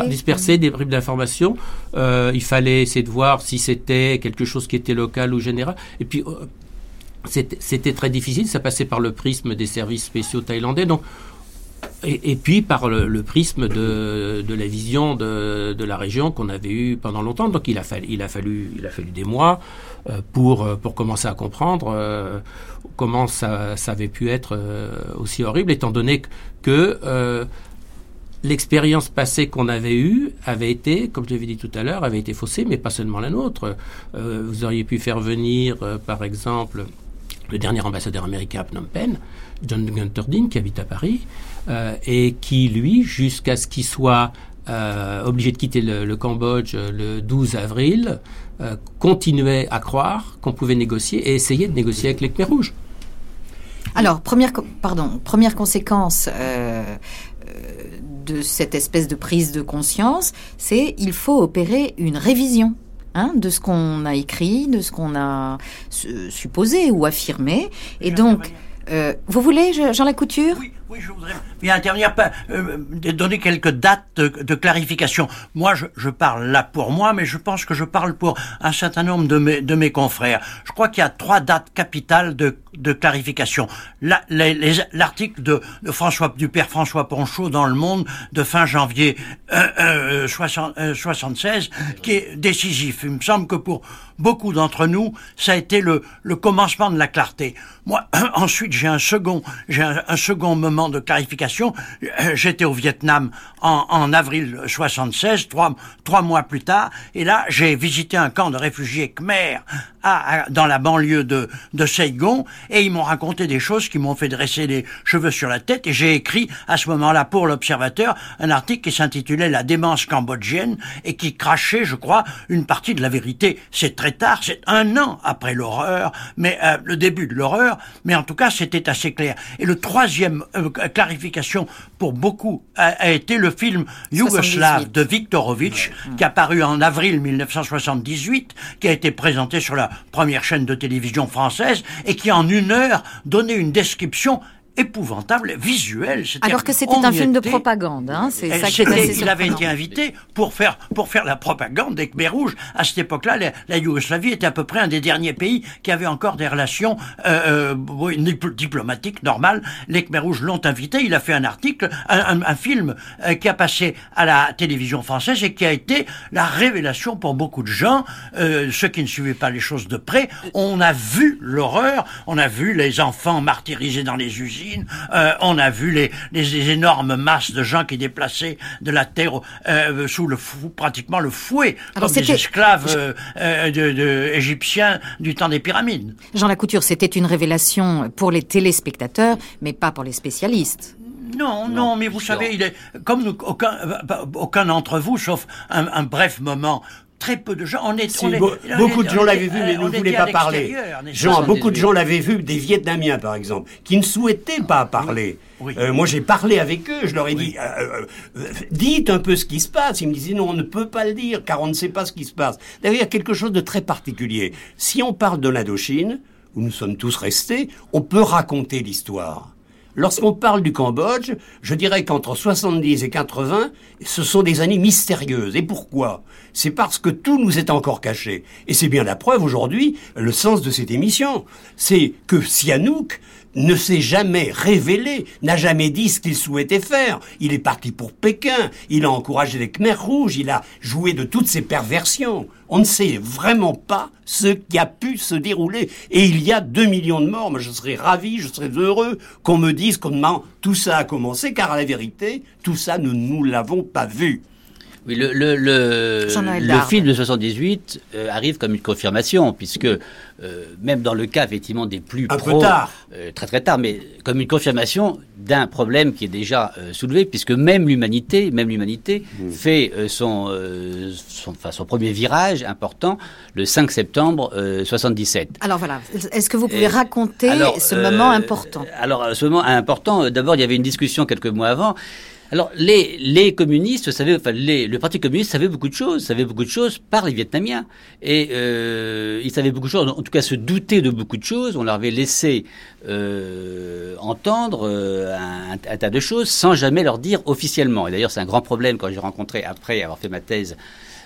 dispersés. des bribes d'informations. Euh, il fallait essayer de voir si c'était quelque chose qui était local ou général. Et puis, euh, c'était très difficile. Ça passait par le prisme des services spéciaux thaïlandais. Donc, et, puis par le, prisme de, la vision de, la région qu'on avait eu pendant longtemps. Donc il a fallu, il a fallu, il a fallu des mois euh, pour, pour commencer à comprendre comment ça, ça, avait pu être aussi horrible, étant donné que l'expérience passée qu'on avait eue avait été, comme je l'avais dit tout à l'heure, avait été faussée, mais pas seulement la nôtre. Euh, vous auriez pu faire venir, euh, par exemple, le dernier ambassadeur américain à Phnom Penh, John Gunter Dean, qui habite à Paris, euh, et qui, lui, jusqu'à ce qu'il soit obligé de quitter le, Cambodge le 12 avril, continuait à croire qu'on pouvait négocier et essayer de négocier avec les Khmer rouges. Alors, pardon, première conséquence, de cette espèce de prise de conscience, c'est il faut opérer une révision hein, de ce qu'on a écrit, de ce qu'on a supposé ou affirmé. Et donc, euh, vous voulez, Jean Lacouture? Oui, oui, je voudrais bien intervenir, euh, donner quelques dates de, clarification. Moi, je, je, parle là pour moi, mais je pense que je parle pour un certain nombre de mes, de mes confrères. Je crois qu'il y a trois dates capitales de, de clarification. L'article de, de, François, du père François Ponchot dans Le Monde de fin janvier euh, 76, euh, qui est décisif. Il me semble que pour beaucoup d'entre nous, ça a été le, le commencement de la clarté. Moi, ensuite, j'ai un second, j'ai un, second moment de clarification. Euh, j'étais au Vietnam en, avril 76, trois, trois mois plus tard, et là, j'ai visité un camp de réfugiés khmer dans la banlieue de, de Saigon, et ils m'ont raconté des choses qui m'ont fait dresser les cheveux sur la tête, et j'ai écrit à ce moment-là pour l'Observateur un article qui s'intitulait La démence cambodgienne, et qui crachait, je crois, une partie de la vérité. C'est très tard, c'est un an après l'horreur, mais euh, le début de l'horreur, mais en tout cas, c'était assez clair. Et le troisième euh, clarification pour beaucoup a, été le film Yougoslav de Viktorovitch, qui a paru en avril 1978, qui a été présenté sur la première chaîne de télévision française et qui en une heure donnait une description épouvantable, visuel. Alors que c'était un film de propagande, hein, c'est ça qui Il avait été invité pour faire, pour faire la propagande des Khmer Rouges. À cette époque-là, la, Yougoslavie était à peu près un des derniers pays qui avait encore des relations euh, euh diplomatiques normales. Les Khmer Rouges l'ont invité, il a fait un article, un, film euh, qui a passé à la télévision française et qui a été la révélation pour beaucoup de gens, euh, ceux qui ne suivaient pas les choses de près. On a vu l'horreur, on a vu les enfants martyrisés dans les usines, euh, on a vu les, les, énormes masses de gens qui déplaçaient de la terre euh, sous le fou, pratiquement le fouet, comme des esclaves euh, de, égyptiens du temps des pyramides. Jean Lacouture, c'était une révélation pour les téléspectateurs, mais pas pour les spécialistes. Non, non, mais vous savez, il est comme aucun, aucun d'entre vous, sauf un, bref moment très peu de gens. On est, Si, on est- be- on beaucoup de gens l'avaient vu, mais ne voulaient pas parler. Jean, beaucoup de gens l'avaient vu, des Vietnamiens par exemple, qui ne souhaitaient pas parler. Oui. Euh, moi, j'ai parlé avec eux, je leur ai dit, euh, euh, dites un peu ce qui se passe. Ils me disaient, non, on ne peut pas le dire, car on ne sait pas ce qui se passe. D'ailleurs, il y a quelque chose de très particulier. Si on parle de l'Indochine, où nous sommes tous restés, on peut raconter l'histoire. Lorsqu'on parle du Cambodge, je dirais qu'entre 70 et 80, ce sont des années mystérieuses. Et pourquoi? C'est parce que tout nous est encore caché. Et c'est bien la preuve aujourd'hui, le sens de cette émission. C'est que Sihanouk ne s'est jamais révélé, n'a jamais dit ce qu'il souhaitait faire. Il est parti pour Pékin, il a encouragé les Khmers rouges, il a joué de toutes ces perversions. On ne sait vraiment pas ce qui a pu se dérouler. Et il y a deux millions de morts. Moi, je serais ravi, je serais heureux qu'on me dise comment tout ça a commencé, car à la vérité, tout ça, nous ne nous l'avons pas vu. Oui, le, le, le, film de 78 euh, arrive comme une confirmation, puisque euh, même dans le cas effectivement des plus Un peu tard. euh, très très tard, mais comme une confirmation d'un problème qui est déjà euh, soulevé, puisque même l'humanité, même l'humanité Mmh. fait euh, son, euh, son, enfin, son premier virage important le 5 septembre euh, 77. Alors voilà, est-ce que vous pouvez raconter Alors, ce euh, moment important? Alors, ce moment important, d'abord, il y avait une discussion quelques mois avant. Alors, les, communistes savaient, enfin, le Parti communiste savait beaucoup de choses, savait beaucoup de choses par les Vietnamiens. Et euh, ils savaient beaucoup de choses, en tout cas se douter de beaucoup de choses. On leur avait laissé euh, entendre euh, un, tas de choses sans jamais leur dire officiellement. Et d'ailleurs, c'est un grand problème quand j'ai rencontré, après avoir fait ma thèse,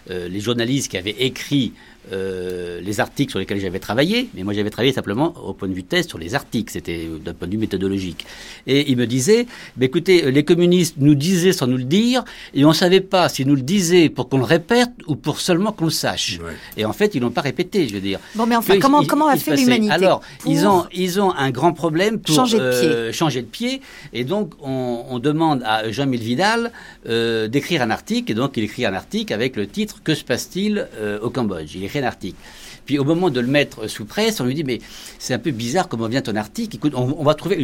les journalistes qui avaient écrit euh, les articles sur lesquels j'avais travaillé, mais moi j'avais travaillé simplement au point de vue thèse sur les articles, c'était d'un point de vue méthodologique. Et ils me disaient, bah, écoutez, euh, les communistes nous disaient sans nous le dire, et on ne savait pas s'ils nous le disaient pour qu'on le répète ou pour seulement qu'on le sache. Ouais. Et en fait, ils l'ont pas répété, je veux dire. Bon, mais enfin, Que comment, il- comment a il fait l'humanité Alors, ils ont ils ont un grand problème pour Changer de pied. euh, changer de pied, et donc on, on demande à Jean-Mille Vidal euh, d'écrire un article, et donc il écrit un article avec le titre Que se passe-t-il euh, au Cambodge? Il un article. Puis au moment de le mettre sous presse, on lui dit mais c'est un peu bizarre comment vient ton article. Écoute, on, va trouver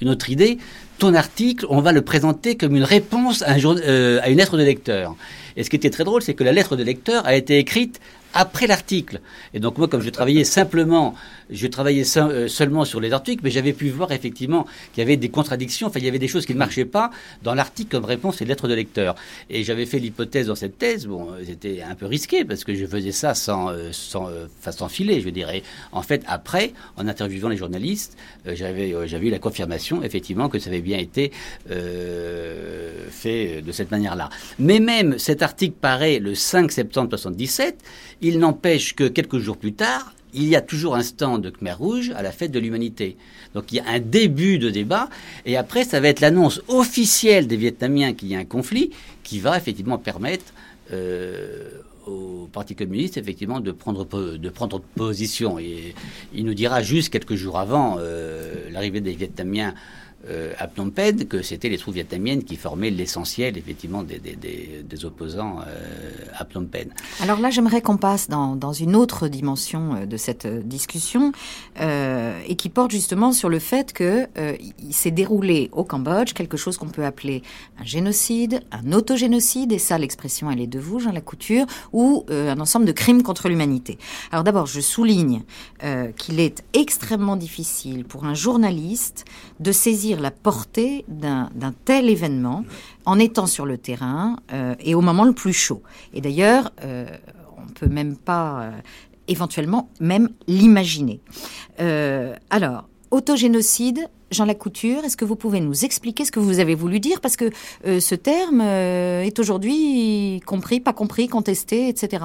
une- autre idée. Ton article, on va le présenter comme une réponse euh, à une lettre de lecteur. Et ce qui était très drôle, c'est que la lettre de lecteur a été écrite après l'article. Et donc moi, comme je travaillais simplement, je travaillais euh, seulement sur les articles, mais j'avais pu voir effectivement qu'il y avait des contradictions, enfin il y avait des choses qui ne marchaient pas dans l'article comme réponse et lettre de lecteur. Et j'avais fait l'hypothèse dans cette thèse, bon, euh, c'était un peu risqué parce que je faisais ça sans, euh, sans, euh, sans filer, je dirais. En fait, après, en interviewant les journalistes, euh, j'avais j'avais eu la confirmation effectivement que ça avait bien été fait de cette manière-là. Mais même cet article paraît le 5 septembre 77, il n'empêche que quelques jours plus tard, il y a toujours un stand de Khmer Rouge à la fête de l'humanité. Donc il y a un début de débat, et après ça va être l'annonce officielle des Vietnamiens qu'il y a un conflit, qui va effectivement permettre euh, au Parti communiste effectivement de prendre de prendre position. Et il nous dira juste quelques jours avant euh, l'arrivée des Vietnamiens euh, à Phnom Penh que c'était les troupes vietnamiennes qui formaient l'essentiel effectivement des, opposants euh, à Phnom Penh. Alors là, j'aimerais qu'on passe dans, une autre dimension euh, de cette discussion et qui porte justement sur le fait que euh, il s'est déroulé au Cambodge quelque chose qu'on peut appeler un génocide, un autogénocide, et ça, l'expression, elle est de vous, Jean Lacouture, ou un ensemble de crimes contre l'humanité. Alors d'abord, je souligne qu'il est extrêmement difficile pour un journaliste de saisir la portée d'un tel événement en étant sur le terrain euh, et au moment le plus chaud. Et d'ailleurs, euh, on peut même pas, euh, éventuellement, même l'imaginer. Alors, autogénocide, Jean Lacouture, est-ce que vous pouvez nous expliquer ce que vous avez voulu dire? Parce que ce terme est aujourd'hui compris, pas compris, contesté, etc.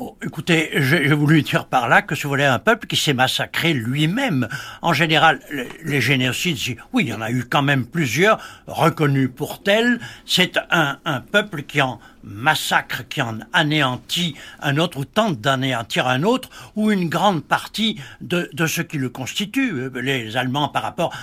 Oh, écoutez, j'ai voulu dire par là que ce voulait un peuple qui s'est massacré lui-même. En général, les, les génocides, oui, il y en a eu quand même plusieurs reconnus pour tels. C'est un, un peuple qui en massacre, qui en anéantit un autre ou tente d'anéantir un autre, ou une grande partie de, de ce qui le constitue. Euh, Les Allemands par rapport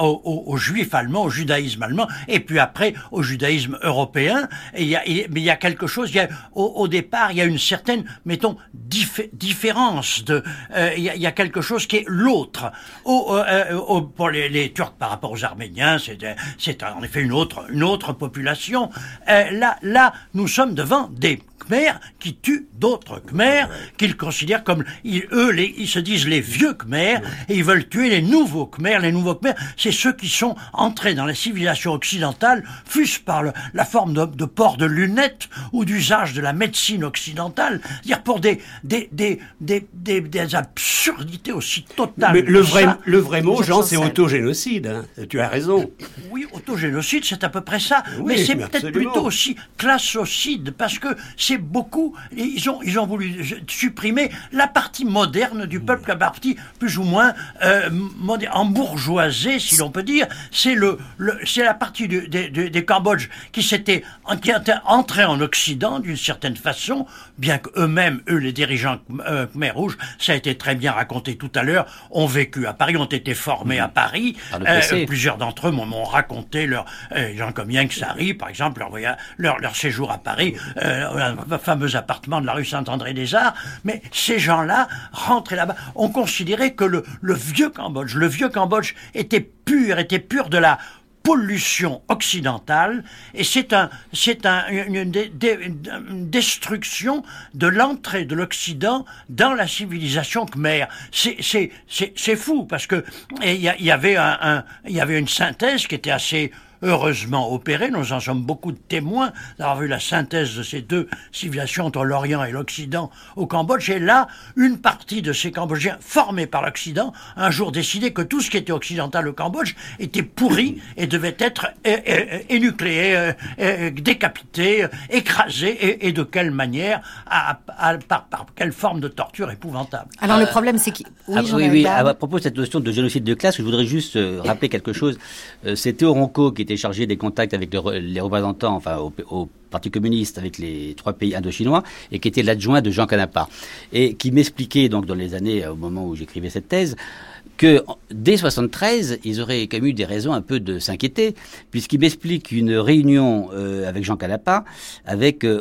aux, Juifs allemands, au judaïsme allemand, et puis après au judaïsme européen. Il y a, mais il y a quelque chose. Il y a, au, départ, il y a une certaine, mettons, dif- différence de. euh, il, y a, quelque chose qui est l'autre. Au- euh, pour les, Turcs par rapport aux Arméniens, c'est en effet une autre, une autre population. Là, là, nous sommes devant des Khmer qui tuent d'autres Khmer qu'ils considèrent comme ils, eux les, ils se disent les vieux Khmer et ils veulent tuer les nouveaux Khmer. Les nouveaux Khmer, c'est ceux qui sont entrés dans la civilisation occidentale, fût-ce par le- la forme de, de port de lunettes ou d'usage de la médecine occidentale, c'est-à-dire pour des des des des, des, des absurdités aussi totales. Mais le vrai, ça. le vrai mot, Jean, c'est autogénocide. hein. Tu as raison. Oui, autogénocide, c'est à peu près ça. Oui, mais c'est peut-être plutôt aussi classocide, parce que c'est beaucoup. Ils ont, ils ont voulu supprimer la partie moderne du peuple, la partie plus ou moins euh, embourgeoisée, si l'on peut dire. C'est le, le- c'est la partie du- des, des- des Cambodges qui s'était qui était entrée en Occident d'une certaine façon, bien qu'eux-mêmes, eux, les dirigeants euh, Khmer Rouge, ça a été très bien raconté tout à l'heure, ont vécu à Paris, ont été formés à Paris. Euh, plusieurs d'entre eux m'ont raconté leur euh, gens comme Yang Sari, par exemple, leur, voyage, leur, leur séjour à Paris, euh, fameux appartement de la rue Saint-André-des-Arts. Mais ces gens-là, rentrés là-bas, ont considéré que le, le vieux Cambodge, le vieux était pur, était pur de la pollution occidentale et c'est un c'est un, une, destruction de l'entrée de l'Occident dans la civilisation khmer. C'est fou parce que il y, un, y avait une synthèse qui était assez heureusement opérée. Nous en sommes beaucoup de témoins d'avoir vu la synthèse de ces deux civilisations entre l'Orient et l'Occident au Cambodge. Et là, une partie de ces Cambodgiens formés par l'Occident un jour décidé que tout ce qui était occidental au Cambodge était pourri et devait être énucléé, euh, euh, décapité, euh, écrasé, et, et de quelle manière, à- à- par, par quelle forme de torture épouvantable. Alors le problème, c'est que... Ah, oui, ai oui. un. À, propos de cette notion de génocide de classe, je voudrais juste euh, rappeler quelque chose. Euh, c'est Théo Ronco qui était chargé des contacts avec les représentants, enfin au, Parti communiste, avec les trois pays indochinois, et qui était l'adjoint de Jean Canapa, et qui m'expliquait donc dans les années, euh, au moment où j'écrivais cette thèse, que dès 73, ils auraient quand même eu des raisons un peu de s'inquiéter, puisqu'il m'explique une réunion euh, avec Jean Canapa, avec euh,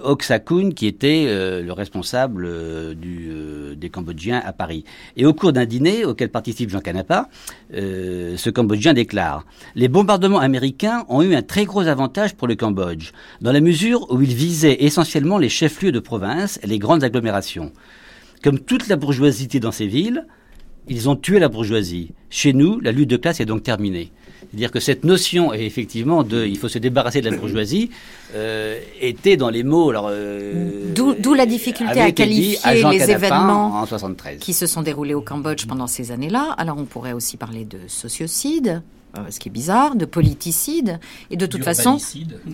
qui était euh, le responsable euh, du, euh, des Cambodgiens à Paris. Et au cours d'un dîner auquel participe Jean Canapa, euh, ce Cambodgien déclare Les bombardements américains ont eu un très gros avantage pour le Cambodge, dans la mesure où ils visaient essentiellement les chefs-lieux de province et les grandes agglomérations. Comme toute la bourgeoisie dans ces villes, ils ont tué la bourgeoisie. Chez nous, la lutte de classe est donc terminée. C'est-à-dire que cette notion, et effectivement, de il faut se débarrasser de la bourgeoisie, euh, était dans les mots. Alors, euh, D'où- la difficulté à dit qualifier les événements en 73. qui se sont déroulés au Cambodge pendant ces années-là. Alors on pourrait aussi parler de sociocide, ce qui est bizarre, de politicide, et de toute façon,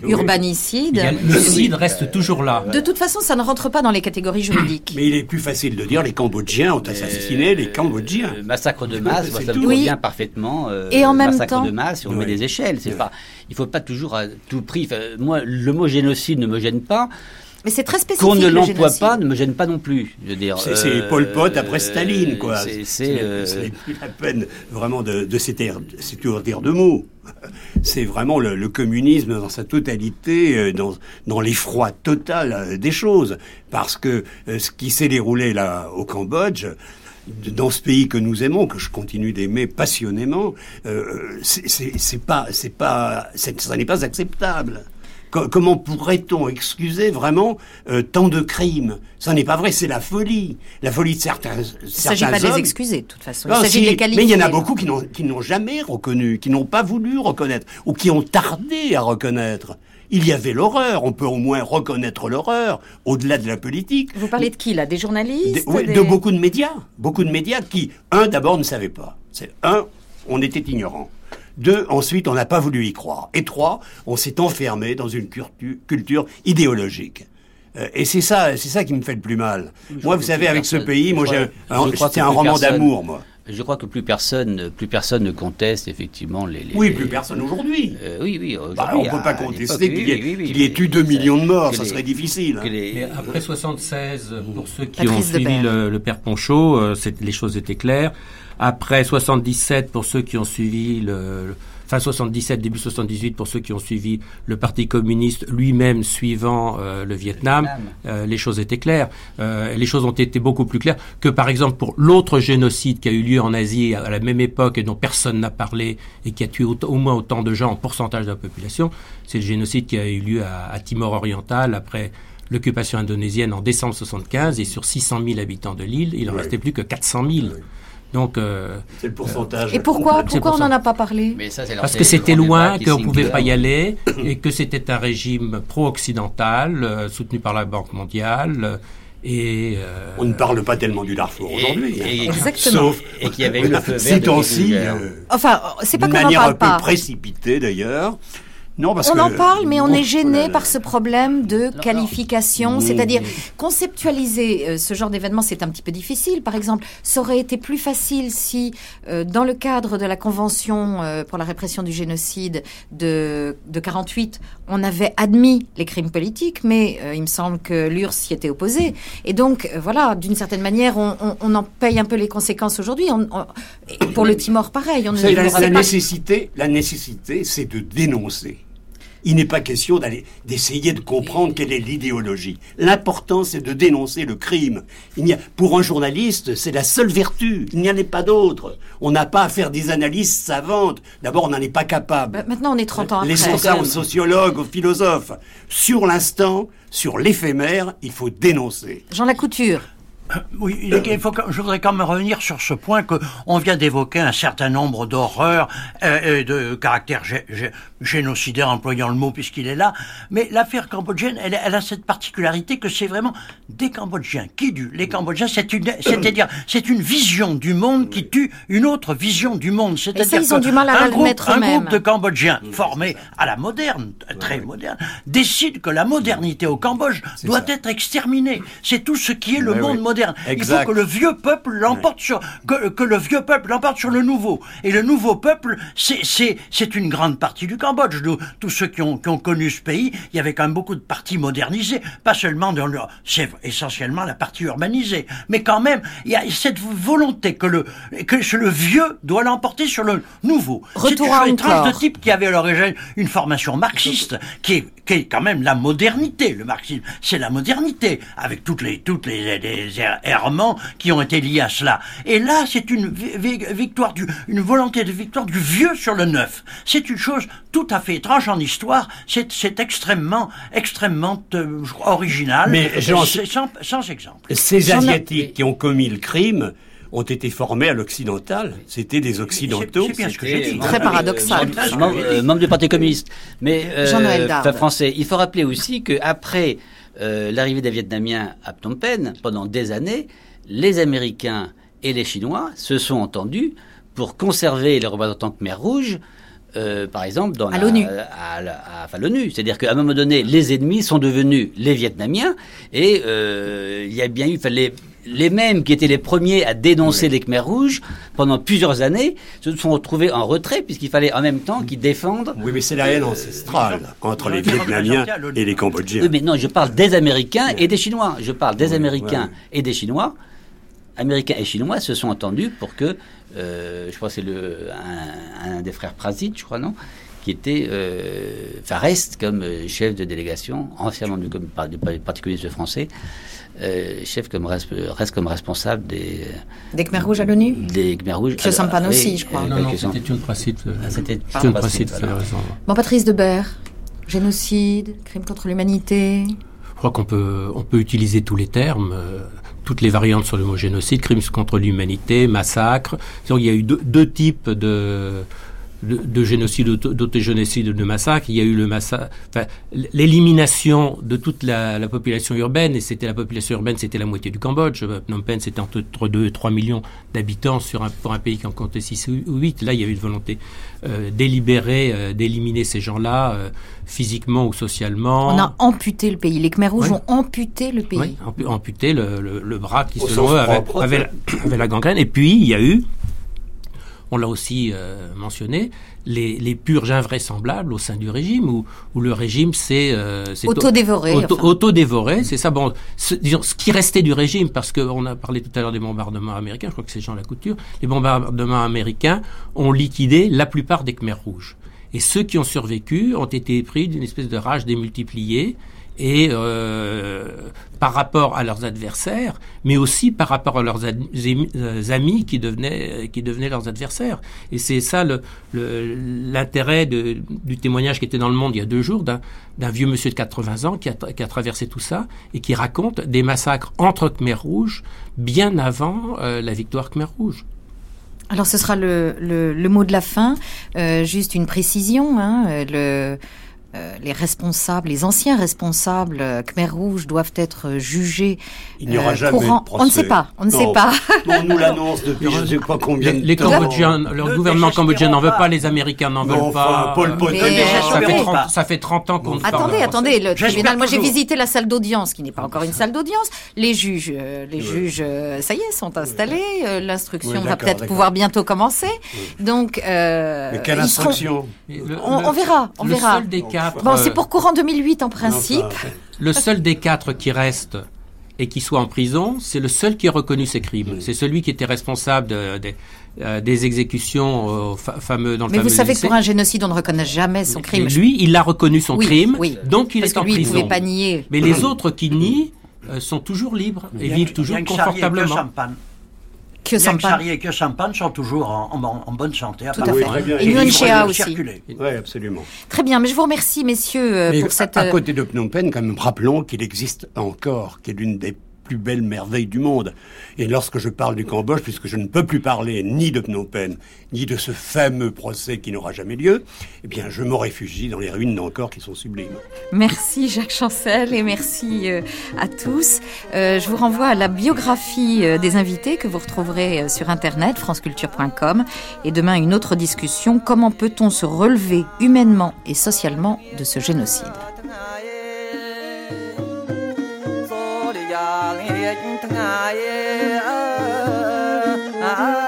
urbanicide. Le cid reste toujours là. De toute façon, ça ne rentre pas dans les catégories juridiques. Mais il est plus facile de dire les Cambodgiens ont assassiné les Cambodgiens. Euh, massacre de masse, ça me tout. convient Oui. parfaitement. euh, Et en même massacre temps- de masse, on met des échelles. C'est Oui. pas, il faut pas toujours à tout prix. moi, le mot génocide ne me gêne pas. Mais c'est très spécifique. Qu'on ne le l'emploie pas ne me gêne pas non plus. Je veux dire, C'est c'est euh, Pol Pot après Staline, quoi. C'est, euh, c'est plus la peine vraiment de, de s'étourdir de mots. C'est vraiment le, le communisme dans sa totalité, euh, dans, dans l'effroi total euh, des choses. Parce que euh, ce qui s'est déroulé là au Cambodge, dans ce pays que nous aimons, que je continue d'aimer passionnément, euh, c'est c'est- c'est pas, c'est pas, ça n'est pas acceptable. Co- Comment pourrait-on excuser vraiment euh, tant de crimes? Ça n'est pas vrai, c'est la folie. La folie de certains, Il ne s'agit pas de les excuser, de toute façon. Non, il s'agit si, de les qualifier. mais il y en a beaucoup qui n'ont, qui n'ont jamais reconnu, qui n'ont pas voulu reconnaître, ou qui ont tardé à reconnaître. Il y avait l'horreur, on peut au moins reconnaître l'horreur, au-delà de la politique. Vous parlez de qui, là? Des journalistes Des- oui, des- De beaucoup de médias. Beaucoup de médias qui, un, d'abord ne savaient pas. C'est un, on était ignorant. Deux, ensuite, on n'a pas voulu y croire. Et trois, on s'est enfermé dans une cultu- culture idéologique. Euh, et c'est ça, c'est ça qui me fait le plus mal. moi, vous savez, avec ce pays, moi, que un roman d'amour, moi. Je crois que plus personne, plus personne ne conteste effectivement les. les- Oui, plus personne aujourd'hui. Euh, oui, oui. aujourd'hui, Bah, on ne peut pas contester qu'il y ait, oui, oui, oui, qu'il y ait mais eu 2 ça- millions de morts, ça les- serait difficile. que les- Mais après 76, pour ceux qui Patrice ont suivi le, le père Ponchot, euh, c'est- les choses étaient claires. Après 77, pour ceux qui ont suivi le, fin 77, début 78, pour ceux qui ont suivi le Parti communiste lui-même suivant euh, le Vietnam, euh, les choses étaient claires. Euh, les choses ont été beaucoup plus claires que, par exemple, pour l'autre génocide qui a eu lieu en Asie à la même époque et dont personne n'a parlé et qui a tué au moins autant de gens en pourcentage de la population, c'est le génocide qui a eu lieu à, à Timor oriental après l'occupation indonésienne en décembre 75 et sur 600 000 habitants de l'île, il en restait plus que 400 000. Donc, euh, c'est le pourcentage. Et pourquoi, pourquoi on n'en a pas parlé? Parce que c'était loin, qu'on ne pouvait pas y aller, et que c'était un régime pro-occidental, euh, soutenu par la Banque mondiale. Et euh, on ne parle pas tellement du Darfour aujourd'hui. Hein. Exactement. Sauf et qu'il y avait eu le feu vert. enfin, c'est pas qu'on n'en parle pas. un peu précipitée d'ailleurs on en parle, mais on est gêné par ce problème de qualification. C'est-à-dire, conceptualiser euh, ce genre d'événement, c'est un petit peu difficile. Par exemple, ça aurait été plus facile si, euh, dans le cadre de la Convention euh, pour la répression du génocide de, de 48, on avait admis les crimes politiques, mais il me semble que l'URSS s'y était opposé. Et donc, voilà, d'une certaine manière, on, en paye un peu les conséquences aujourd'hui. pour le Timor, pareil. On la, nécessité, la nécessité, c'est de dénoncer. Il n'est pas question d'aller d'essayer de comprendre quelle est l'idéologie. L'important, c'est de dénoncer le crime. Il y a, pour un journaliste, c'est la seule vertu. Il n'y en a pas d'autre. On n'a pas à faire des analyses savantes. D'abord, on n'en est pas capable. Bah, maintenant, on est 30 ans après. Laissons ça aux sociologues, aux philosophes. Sur l'instant, sur l'éphémère, il faut dénoncer. Jean Lacouture. Oui, il faut que, je voudrais quand même revenir sur ce point que on vient d'évoquer un certain nombre d'horreurs euh, et de caractère génocidaire, employant le mot puisqu'il est là. Mais l'affaire cambodgienne, elle, elle, a cette particularité que c'est vraiment des Cambodgiens qui tuent. Les Cambodgiens, c'est une, c'est-à-dire, c'est une vision du monde qui tue une autre vision du monde. C'est-à-dire ils ont du mal à un, groupe, un groupe de Cambodgiens formés à la moderne, très moderne, décide que la modernité au Cambodge doit être exterminée. C'est tout ce qui est le monde moderne il faut que le vieux peuple l'emporte sur que, le vieux peuple l'emporte sur le nouveau. Et le nouveau peuple, c'est c'est une grande partie du Cambodge. tous ceux qui ont, qui ont connu ce pays, il y avait quand même beaucoup de parties modernisées, pas seulement dans le c'est essentiellement la partie urbanisée, mais quand même il y a cette volonté que le que le vieux doit l'emporter sur le nouveau. Retour à une tranche de type qui avait à l'origine une formation marxiste, qui est, qui est quand même la modernité. Le marxisme, c'est la modernité avec toutes les toutes les, les, les errements qui ont été liés à cela. Et là, c'est une victoire du, une volonté de victoire du vieux sur le neuf. C'est une chose tout à fait étrange en histoire. C'est extrêmement, extrêmement euh, original. Mais sans, sans, exemple. Ces Asiatiques qui ont commis le crime, ont été formés à l'occidental. C'était des occidentaux. C'est bien ce que j'ai dit. Très paradoxal. Euh, membre, du Parti communiste. Mais euh, français. Il faut rappeler aussi qu'après euh, l'arrivée des Vietnamiens à Phnom Penh, pendant des années, les Américains et les Chinois se sont entendus pour conserver les représentants Khmer Rouge, euh, par exemple, dans à l'ONU. À, l'ONU. C'est-à-dire qu'à un moment donné, les ennemis sont devenus les Vietnamiens et euh, il y a bien eu, fallait les mêmes qui étaient les premiers à dénoncer les Khmer rouges pendant plusieurs années se sont retrouvés en retrait puisqu'il fallait en même temps qu'ils défendent. Oui, mais c'est la haine ancestrale entre les Vietnamiens et les Cambodgiens. Oui, mais non, je parle des Américains et des Chinois. Je parle des Américains et des Chinois. Américains et Chinois se sont entendus pour que, euh, je crois que c'est le, un, des frères Prasit, je crois, non qui était, euh, enfin reste comme euh, chef de délégation, ancien membre du, du Parti communiste français, euh, chef comme reste comme responsable des des Khmer rouges à l'ONU des Khmer rouges. Que Sampan aussi je crois. non, non c'était une Prasit ah, c'était une Prasit bon Patrice Debert génocide crime contre l'humanité. Je crois qu'on peut on peut utiliser tous les termes euh, toutes les variantes sur le mot génocide, crimes contre l'humanité, massacre. il y a eu deux types de, de, génocide, d'autogénocide, de massacre. Il y a eu le massacre, enfin, l'élimination de toute la, population urbaine, et c'était la population urbaine, c'était la moitié du Cambodge. Phnom Penh, c'était entre 2 et 3 millions d'habitants sur un, pour un pays qui en comptait 6 ou 8. Là, il y a eu une volonté euh, délibérée euh, d'éliminer ces gens-là, euh, physiquement ou socialement. On a amputé le pays. Les Khmer Rouges ont amputé le pays. Oui, amputé le, le, bras qui, selon eux, avait, avait la gangrène. Et puis, il y a eu on l'a aussi euh, mentionné, les, purges invraisemblables au sein du régime, où, où le régime s'est... Euh, auto-dévoré. Auto-dévoré, c'est ça. Bon, ce, disons, ce qui restait du régime, parce qu'on a parlé tout à l'heure des bombardements américains, je crois que c'est Jean Lacouture, les bombardements américains ont liquidé la plupart des Khmers rouges. Et ceux qui ont survécu ont été pris d'une espèce de rage démultipliée, et euh, par rapport à leurs adversaires, mais aussi par rapport à leurs euh, amis qui devenaient, qui devenaient leurs adversaires. Et c'est ça l'intérêt du témoignage qui était dans le monde il y a deux jours d'un vieux monsieur de 80 ans qui a, traversé tout ça et qui raconte des massacres entre Khmer Rouge bien avant euh, la victoire Khmer Rouge. Alors ce sera le, mot de la fin. Juste une précision. Hein, euh, les responsables, les anciens responsables euh, Khmer Rouge doivent être jugés. Il n'y aura euh, jamais de procès. On ne sait pas. On ne sait pas. on nous l'annonce depuis je ne sais pas combien de les temps. Cambodgiens, le, gouvernement cambodgien n'en veut pas, les Américains n'en veulent pas. Paul Pot, ça, fait 30, ça fait 30 ans qu'on ne parle Attendez, attendez. Le tribunal, moi j'ai visité la salle d'audience, qui n'est pas encore une salle d'audience. Les juges, les juges, ça y est, sont installés. L'instruction va peut-être pouvoir bientôt commencer. Donc, mais quelle instruction On verra, on verra. Bon, c'est pour courant 2008 en principe. le seul des quatre qui reste et qui soit en prison, c'est le seul qui a reconnu ses crimes. C'est celui qui était responsable euh, des exécutions fameux dans le Mais vous savez que pour un génocide, on ne reconnaît jamais son crime. lui, il a reconnu son crime, donc il est en lui, prison. Il pouvait pas nier. Mais les autres qui nient euh, sont toujours libres et vivent toujours confortablement que Sampan. et que Sampan sont toujours en, bonne santé. Tout à fait. Et Nguyen aussi. Oui, absolument. Très bien, mais je vous remercie, messieurs, euh, pour cette... À, côté de Phnom Penh, quand même, rappelons qu'il existe encore, qui est l'une des plus belle merveille du monde. Et lorsque je parle du Cambodge, puisque je ne peux plus parler ni de Phnom Penh, ni de ce fameux procès qui n'aura jamais lieu, eh bien, je me réfugie dans les ruines d'Angkor qui sont sublimes. Merci Jacques Chancel et merci euh, à tous. Euh, je vous renvoie à la biographie euh, des invités que vous retrouverez sur internet, franceculture.com. Et demain, une autre discussion. Comment peut-on se relever humainement et socialement de ce génocide? ចថ្ងៃអើ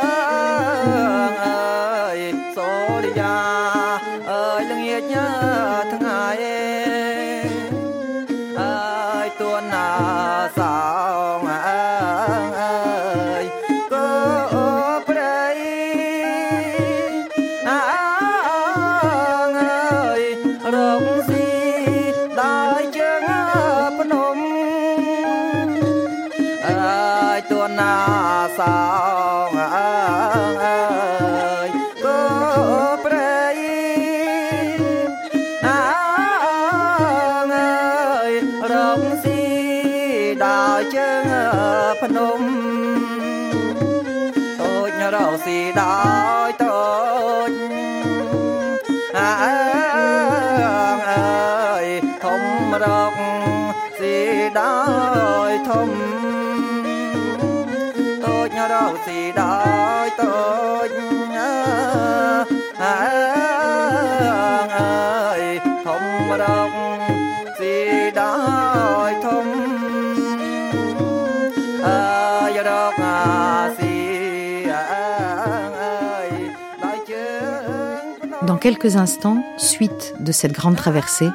quelques instants, suite de cette grande traversée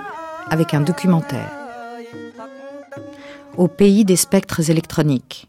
avec un documentaire. Au pays des spectres électroniques,